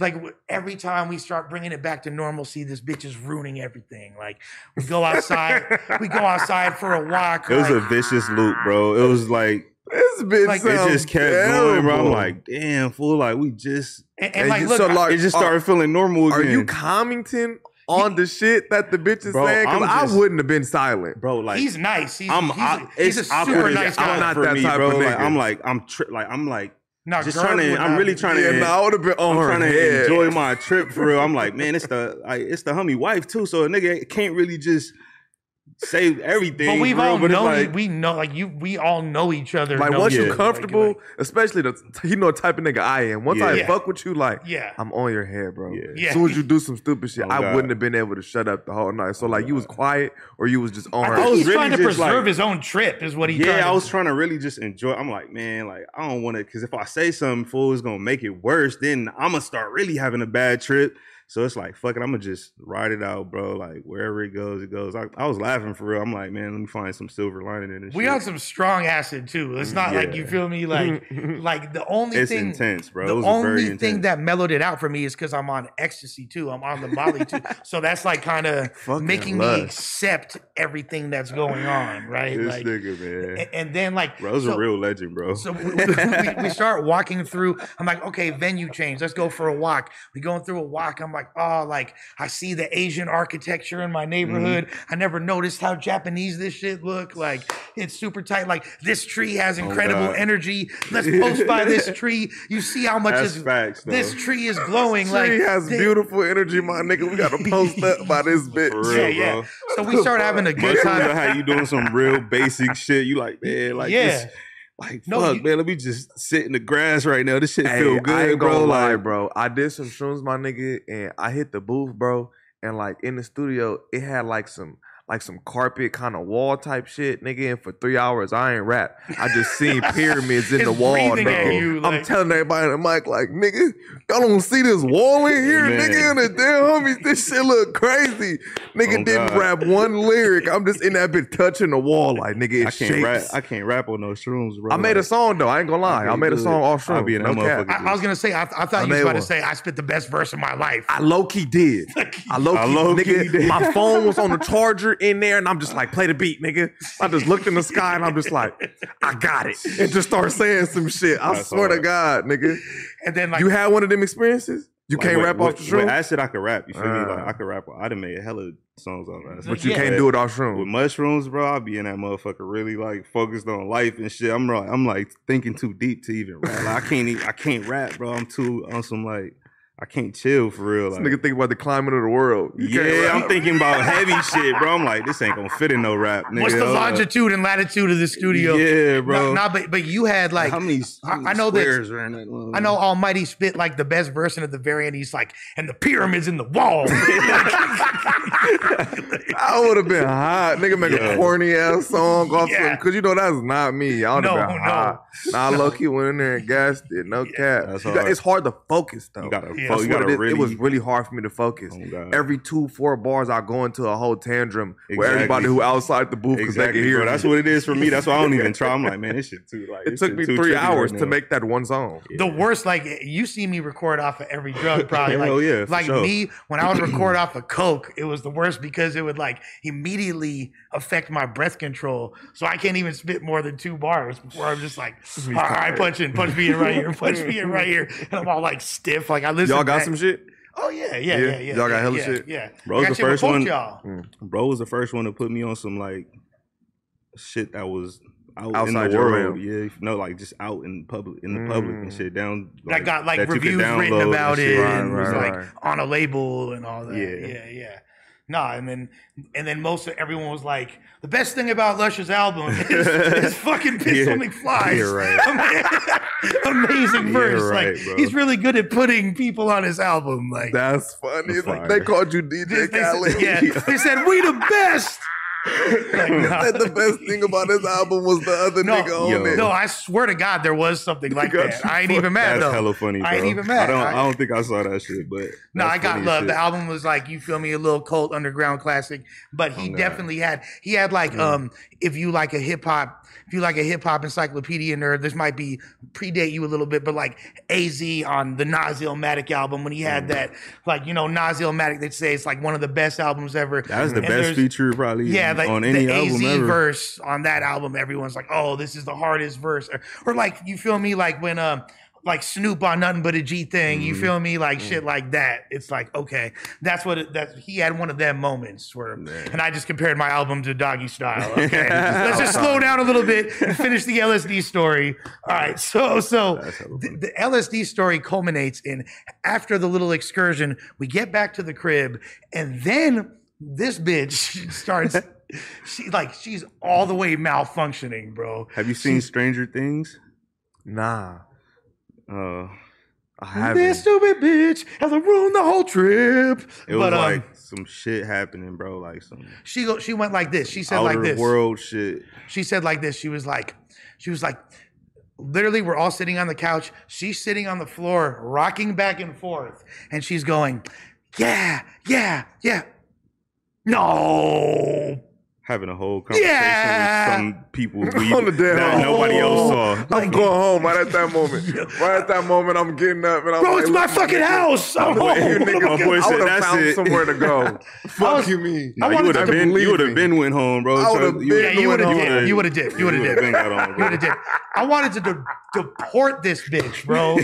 like w- every time we start bringing it back to normalcy, this bitch is ruining everything. Like, we go outside, we go outside for a walk. It was a vicious loop, bro. It was like This bitch Like, it just kept going, bro. I'm like, damn, fool. Like we just, and, and And like, you- look, so, I- like, it just are- started feeling normal again. Are you commenting on the shit that the bitch is Bro, saying? Because I'm I wouldn't have been silent. bro? Like he's nice. He's, I'm, he's, I, a, he's a super nice guy. I'm not for that me, type bro. of Like. I'm like, I'm tri- like, I'm like, No, just trying to. I'm not really trying Yeah, to. no, I would have been on I'm her trying to head. enjoy my trip for real. I'm like, man, it's the like, it's the homie wife too. So a nigga can't really just say everything. But we've for real, all but known. like, we know, like you. We all know each other. Like once Yeah. you other, comfortable, like, especially the you know the type of nigga I am. Once I Yeah. fuck with you, like Yeah. I'm on your head, bro. Yeah. Yeah. As soon as you do some stupid shit, Oh, I God. wouldn't have been able to shut up the whole night. So oh, like you was quiet or you was just on I her. I was really trying to just, preserve like- his own trip. Is what he. yeah, trying I was do. trying to really just enjoy. I'm like, man, like I don't want to, because if I say something, fool is gonna make it worse. Then I'm gonna start really having a bad trip. So it's like, fuck it, I'm gonna just ride it out, bro. Like wherever it goes, it goes. I, I was laughing for real. I'm like, man, let me find some silver lining in this. We shit. on some strong acid too. It's not like you feel me. Like, *laughs* like the only It's thing. intense, bro. The it was only very thing that mellowed it out for me is because I'm on ecstasy too. I'm on the Molly too. *laughs* So that's like kind of Fucking making me accept everything that's going on, right? this like, nigga, man. and, and then like, bro, it was so- a real legend, bro. So we, we, we start walking through. I'm like, okay, venue change. Let's go for a walk. We going through a walk. I'm like, oh, like I see the Asian architecture in my neighborhood. Mm-hmm. I never noticed how Japanese this shit look. Like it's super tight. Like this tree has incredible Oh, energy. Let's post by this *laughs* tree. You see how much That's is facts, this tree is glowing. like Tree has thi- beautiful energy, my nigga. We gotta post up *laughs* by this bitch. For real, Yeah, yeah. bro. So we start having a *laughs* good Mushrooms are time. how you doing some real basic shit. You like, man, like Yeah. this. Like No, fuck, you- man. Let me just sit in the grass right now. This shit Hey, feel I good, ain't gonna bro. lie, Like, bro. I did some shrooms, my nigga, and I hit the booth, bro. And like in the studio, it had like some like some carpet kind of wall type shit, nigga. And for three hours, I ain't rap. I just seen *laughs* pyramids in the wall, breathing at nigga. you, I'm telling everybody in the mic, like, nigga, y'all don't see this wall in here, Man. nigga. And the damn homies, this shit look crazy. Nigga Oh, didn't God. rap one lyric. I'm just in that bit touching the wall, like, nigga, it I can't shakes. rap. I can't rap on those shrooms, bro. I made a song though. I ain't gonna lie. I Okay, made a song off I'll shrooms. be in no that cap. I, I was gonna say. I, I thought I you was made about to say I spit the best verse of my life. I low key did. *laughs* I low key, I low-key nigga. did. My phone was on the *laughs* charger in there, and I'm just like, play the beat, nigga. I just looked in the sky, and I'm just like, I got it, and just start saying some shit. I That's swear to. God, nigga. and then like You had one of them experiences? You like, can't with- rap off the With shroom, acid, I could rap. You feel me? Uh. Like I could rap. I done made a hella songs off acid. but you Yeah. can't do it off With mushrooms, bro, I be in that motherfucker really like focused on life and shit. I'm like, I'm like thinking too deep to even rap. Like, I can't, even, I can't rap, bro. I'm too on some like, I can't chill for real. This Like, nigga think about the climate of the world. You yeah, I'm thinking about heavy shit, bro. I'm like, this ain't gonna fit in no rap. Nigga. What's the longitude and latitude of the studio? Yeah, bro. No, no, but but you had like how many? I- how many I know that- squares are in that? I know Almighty spit like the best version and at the very end, he's like, "And the pyramids in the wall." *laughs* *laughs* I would have been hot. Nigga make Yeah. a corny ass song off Yeah. cause you know that's not me. I would have No, been no. hot. Nah, low key went in there and gassed it. No cap. That's You got- it's hard to focus though. You gotta, Yeah. Fo- That's you gotta it, is. really. it was really hard for me to focus. Oh, Every two, four bars, I go into a whole tantrum where everybody who outside the booth because they exactly, can hear bro. me. That's what it is for me. That's why I don't even try. I'm like, man, this shit too. Like, it took me three trippy right hours to make that one song. the worst, like you see me record off of every drug, *laughs* probably. Like, Hell yeah, like sure. me when I would record *clears throat* off of coke, it was the worst because it would like immediately affect my breath control. So I can't even spit more than two bars before I'm just like, all right, punch in, punch me in right here, punch me in right here, *laughs* and I'm all like stiff. Like I listen. Y'all got back- some shit? Oh yeah, yeah, Yeah? yeah, yeah. Y'all got hella yeah, shit? Yeah, Bro's I got the first one- Y'all. Bro was the first one to put me on some like shit that was out Outside in the your world. realm. Yeah, no, like just out in public, in the public and Mm. shit. Down that got like that reviews written download and about it Right, and was right, like on a label and all that. Yeah. Yeah, yeah. Nah, and then and then most of everyone was like, the best thing about Lush's album is, is *laughs* fucking Pistol Yeah. McFly. Yeah, right. *laughs* *laughs* Amazing Yeah, verse. right, like bro. he's really good at putting people on his album. Like That's funny. Like, they called you DJ they Khaled. said, yeah, they said we the best. Like, They said the best *laughs* thing about this album was the other No, nigga on yo. it. no, I swear to God, there was something like that. I ain't even mad That's though. hella funny, bro. I ain't even mad. I don't. I- I, don't think I saw that shit, but No, I got love. shit. The album was like you feel me, a little cult underground classic. But he Oh, definitely had he had like um if you like a hip hop if you like a hip hop encyclopedia nerd, this might be predate you a little bit, but like AZ on the Nas Illmatic album when he had Mm. that like you know Nas Illmatic, they'd say it's like one of the best albums ever. That's the And best feature probably. yeah, like on any the album AZ ever. verse on that album, everyone's like, "Oh, this is the hardest verse," or, or like you feel me, like when um, like Snoop on nothing but a G thing, you Mm-hmm. feel me, like shit like that. It's like okay, that's what it, that he had one of them moments where, and I just compared my album to Doggystyle. *laughs* Okay, let's just slow down a little bit and finish the LSD story. All right, so so the, the LSD story culminates in after the little excursion, we get back to the crib, and then this bitch *laughs* starts. She like she's all the way malfunctioning, bro. Have you seen Stranger Things? Nah, Uh, I haven't. This stupid bitch has ruined the whole trip. it was but um, like some shit happening, bro. Like some she go, she went like this. She said outer like this. world shit. She said like this. She was like, she was like, literally, we're all sitting on the couch. She's sitting on the floor, rocking back and forth, and she's going, yeah, yeah, yeah. No. Having a whole conversation Yeah. with some people *laughs* we, On the damn that home. nobody else saw. I'm going home right at that moment. *laughs* Right at that moment, I'm getting up and I'm Bro, like, it's my "Look, fucking nigga, house. *laughs* I'm the way you home. niggas My boy I said, would have "That's found it." somewhere to go. Fuck was- you, me. Nah, I you wanted would to have been. You would have been went home, bro. I would've been Yeah, you would have went did. home. You would have did. You would have would've did. been got on, You would have did. I wanted to de- deport this bitch, bro.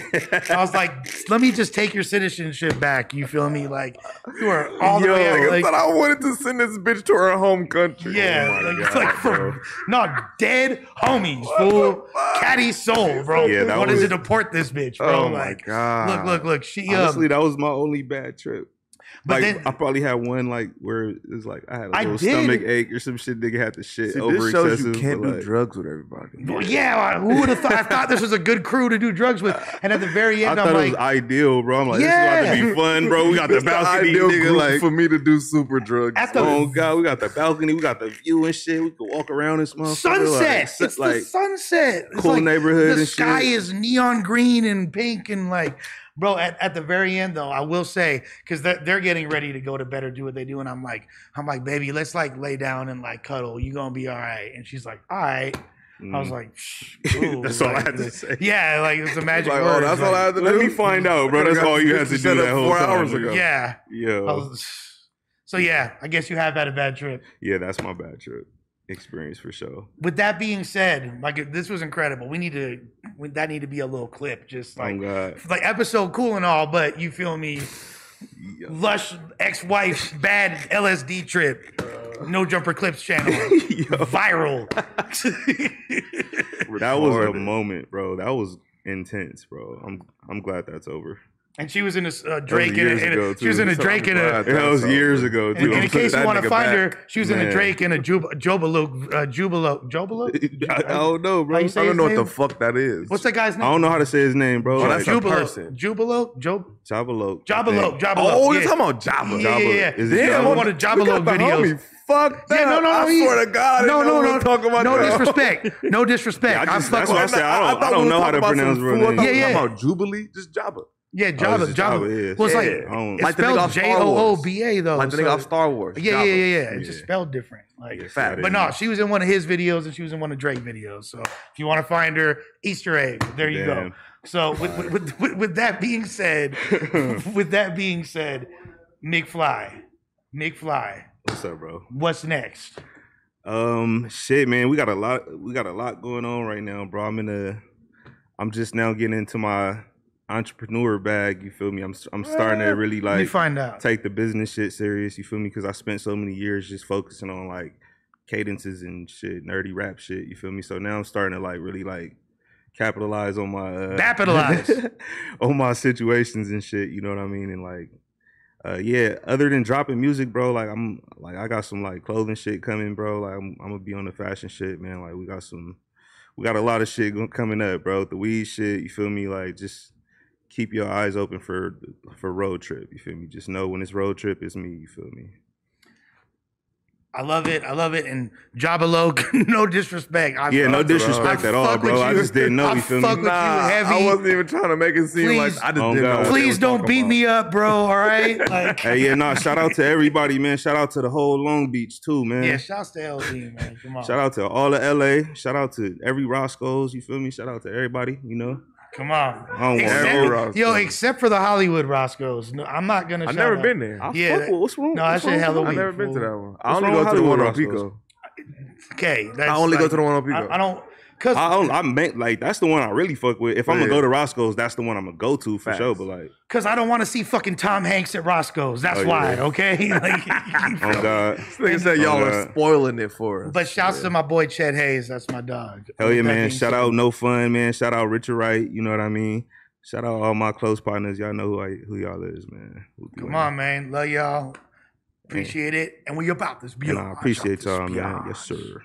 I was like, let me just take your citizenship back. You feel me? Like you are all the Yo, way. Out, like, thought I wanted to send this bitch to her home country. Yeah, Oh like, *laughs* it's God, like from not dead homies, fool. Caddy soul, bro. Yeah, that wanted was- to deport this bitch, bro. Oh my like, God. look, look, look. She um, Honestly, that was my only bad trip. But like then- I probably had one like where it's like I had a little stomach ache or some shit. Nigga had to shit See, over this shows excessive. you can't do like, drugs with everybody. well, yeah, who would have thought? I thought this was a good crew to do drugs with, and at the very I end, thought I'm it like, was ideal, bro. I'm like, Yeah. this is about to be fun, bro. We got the It's the balcony, ideal nigga. group Like, for me to do super drugs. At the- oh god, we got the balcony, we got the view and shit. We could walk around this motherfucker. sunset. Like, it's like the sunset. It's cool like neighborhood The and sky shit. is neon green and pink and like, bro. At, at the very end, though, I will say because they're, they're getting ready to go to bed or do what they do, and I'm like, I'm like, baby, let's like lay down and like cuddle. You gonna be all right? And she's like, all right. I was mm. like, Shh, *laughs* ooh, That's all I had to say. Yeah, like it's a *laughs* magic like, word. oh, that's all I had to Let do. me find out, bro. *laughs* That's all you had to do that whole four time, hours ago. Yeah. I Yo, was- so yeah, I guess you have had a bad trip. yeah, that's my bad trip experience for sure. With that being said, like this was incredible. We need to we- that need to be a little clip, just like oh like episode cool and all, but you feel me? Lush ex-wife's bad LSD trip. No jumper clips channel. *laughs* Viral. *laughs* *laughs* that was a moment, bro. That was intense, bro. I'm I'm glad that's over. And she was in a uh, Drake and, years a, and a- ago, she was in a Drake I'm and a. glad That was so. years ago And, too. and in case you want to find back. her, she was in a Drake and a Jub- Jobaluk, uh, Jubaluk, Jobaluk. *laughs* I, I don't know, bro. I don't his know what the fuck that is. What's that guy's name? I don't know how to say his name, bro. Oh, like, that's a Jubaluk, person. Jubaluk, Job, Jabalope. I Jabaluk, Oh, yeah. you're talking about Jabba. Yeah, yeah, yeah. Is it Damn, Jabba? one of We Jabaluk got the videos. homie fucked Yeah, no, no, no. I he- swear to God, no, no, no, we were talking about. no now. disrespect, no disrespect. Yeah, I I just- fuck that's what I said. I don't- thought I don't we know how to pronounce about real some fool. I names. thought we Yeah, yeah. about Jubilee, just Jabba. Yeah, Oh, Jabba, it's Jabba. Jabba, yeah. Well, it's like Yeah. I don't- it's Like spelled off J Star O O Wars. B A though. Like the so- nigga off Star Wars. Yeah, yeah, yeah, yeah. It's just spelled different. Like, Yes, Fat. but is. no, she was in one of his videos and she was in one of Drake videos. So if you want to find her, Easter egg, there you go. So with, with, with, with, with that being said, *laughs* with that being said, McFly, Fly. What's up, bro? what's next? Um, shit, man, we got a lot. We got a lot going on right now, bro. I'm in a. I'm just now getting into my entrepreneur bag. You feel me? I'm I'm starting to really like find out. take the business shit serious. You feel me? Because I spent so many years just focusing on like cadences and shit, nerdy rap shit. You feel me? So now I'm starting to like really like capitalize on my uh, Capitalize. *laughs* on my situations and shit. You know what I mean? And like, uh, yeah. Other than dropping music, bro, like I'm like I got some like clothing shit coming, bro. Like I'm I'm gonna be on the fashion shit, man. Like we got some, we got a lot of shit coming up, bro. The weed shit, you feel me? Like just keep your eyes open for for road trip. You feel me? Just know when it's road trip, it's me. You feel me? I love it. I love it. And Jabba *laughs* no disrespect. I Yeah, no disrespect I at all, fuck with bro. I just didn't know, I you feel me? with Nah, you heavy. I wasn't even trying to make it seem Please. like I just Oh, didn't know. God. what they Please don't beat about. me up, bro. All right. *laughs* Like, Hey, yeah, no. Shout out to everybody, man. Shout out to the whole Long Beach too, man. yeah. Shouts to LD, man. Come on. Shout out to all of LA. Shout out to every Roscoe's. You feel me? Shout out to everybody. You know. Come on. I don't want Except- Roscoe. yo, except for the Hollywood Roscoe's. No, I'm not gonna. I've shout never out. been there. I Yeah, fuck with- what's wrong? no, what's that shit wrong with hella? I've weak, never been to fool. that one. I What's only wrong go with to the one on Hollywood Pico. Okay, that's I only go like- to the one on Pico. I, I don't. Cause I don't. I meant like that's the one I really fuck with. If I'm Yeah. gonna go to Roscoe's, that's the one I'm gonna go to for Facts. sure. But like, Cause I don't want to see fucking Tom Hanks at Roscoe's. That's Oh, yeah. why. Okay. *laughs* Like, *laughs* oh god, This nigga said oh, y'all Oh, are spoiling it for us. but shouts to my boy Chet Hayes. That's my dog. hell yeah, With that man. being Shout said- out No Fun, man. Shout out Richard Wright. You know what I mean. Shout out all my close partners. Y'all know who I, who y'all is, man. Who Come on, man. Love y'all. Appreciate it. And we about this. And I appreciate y'all, man. Yes, sir.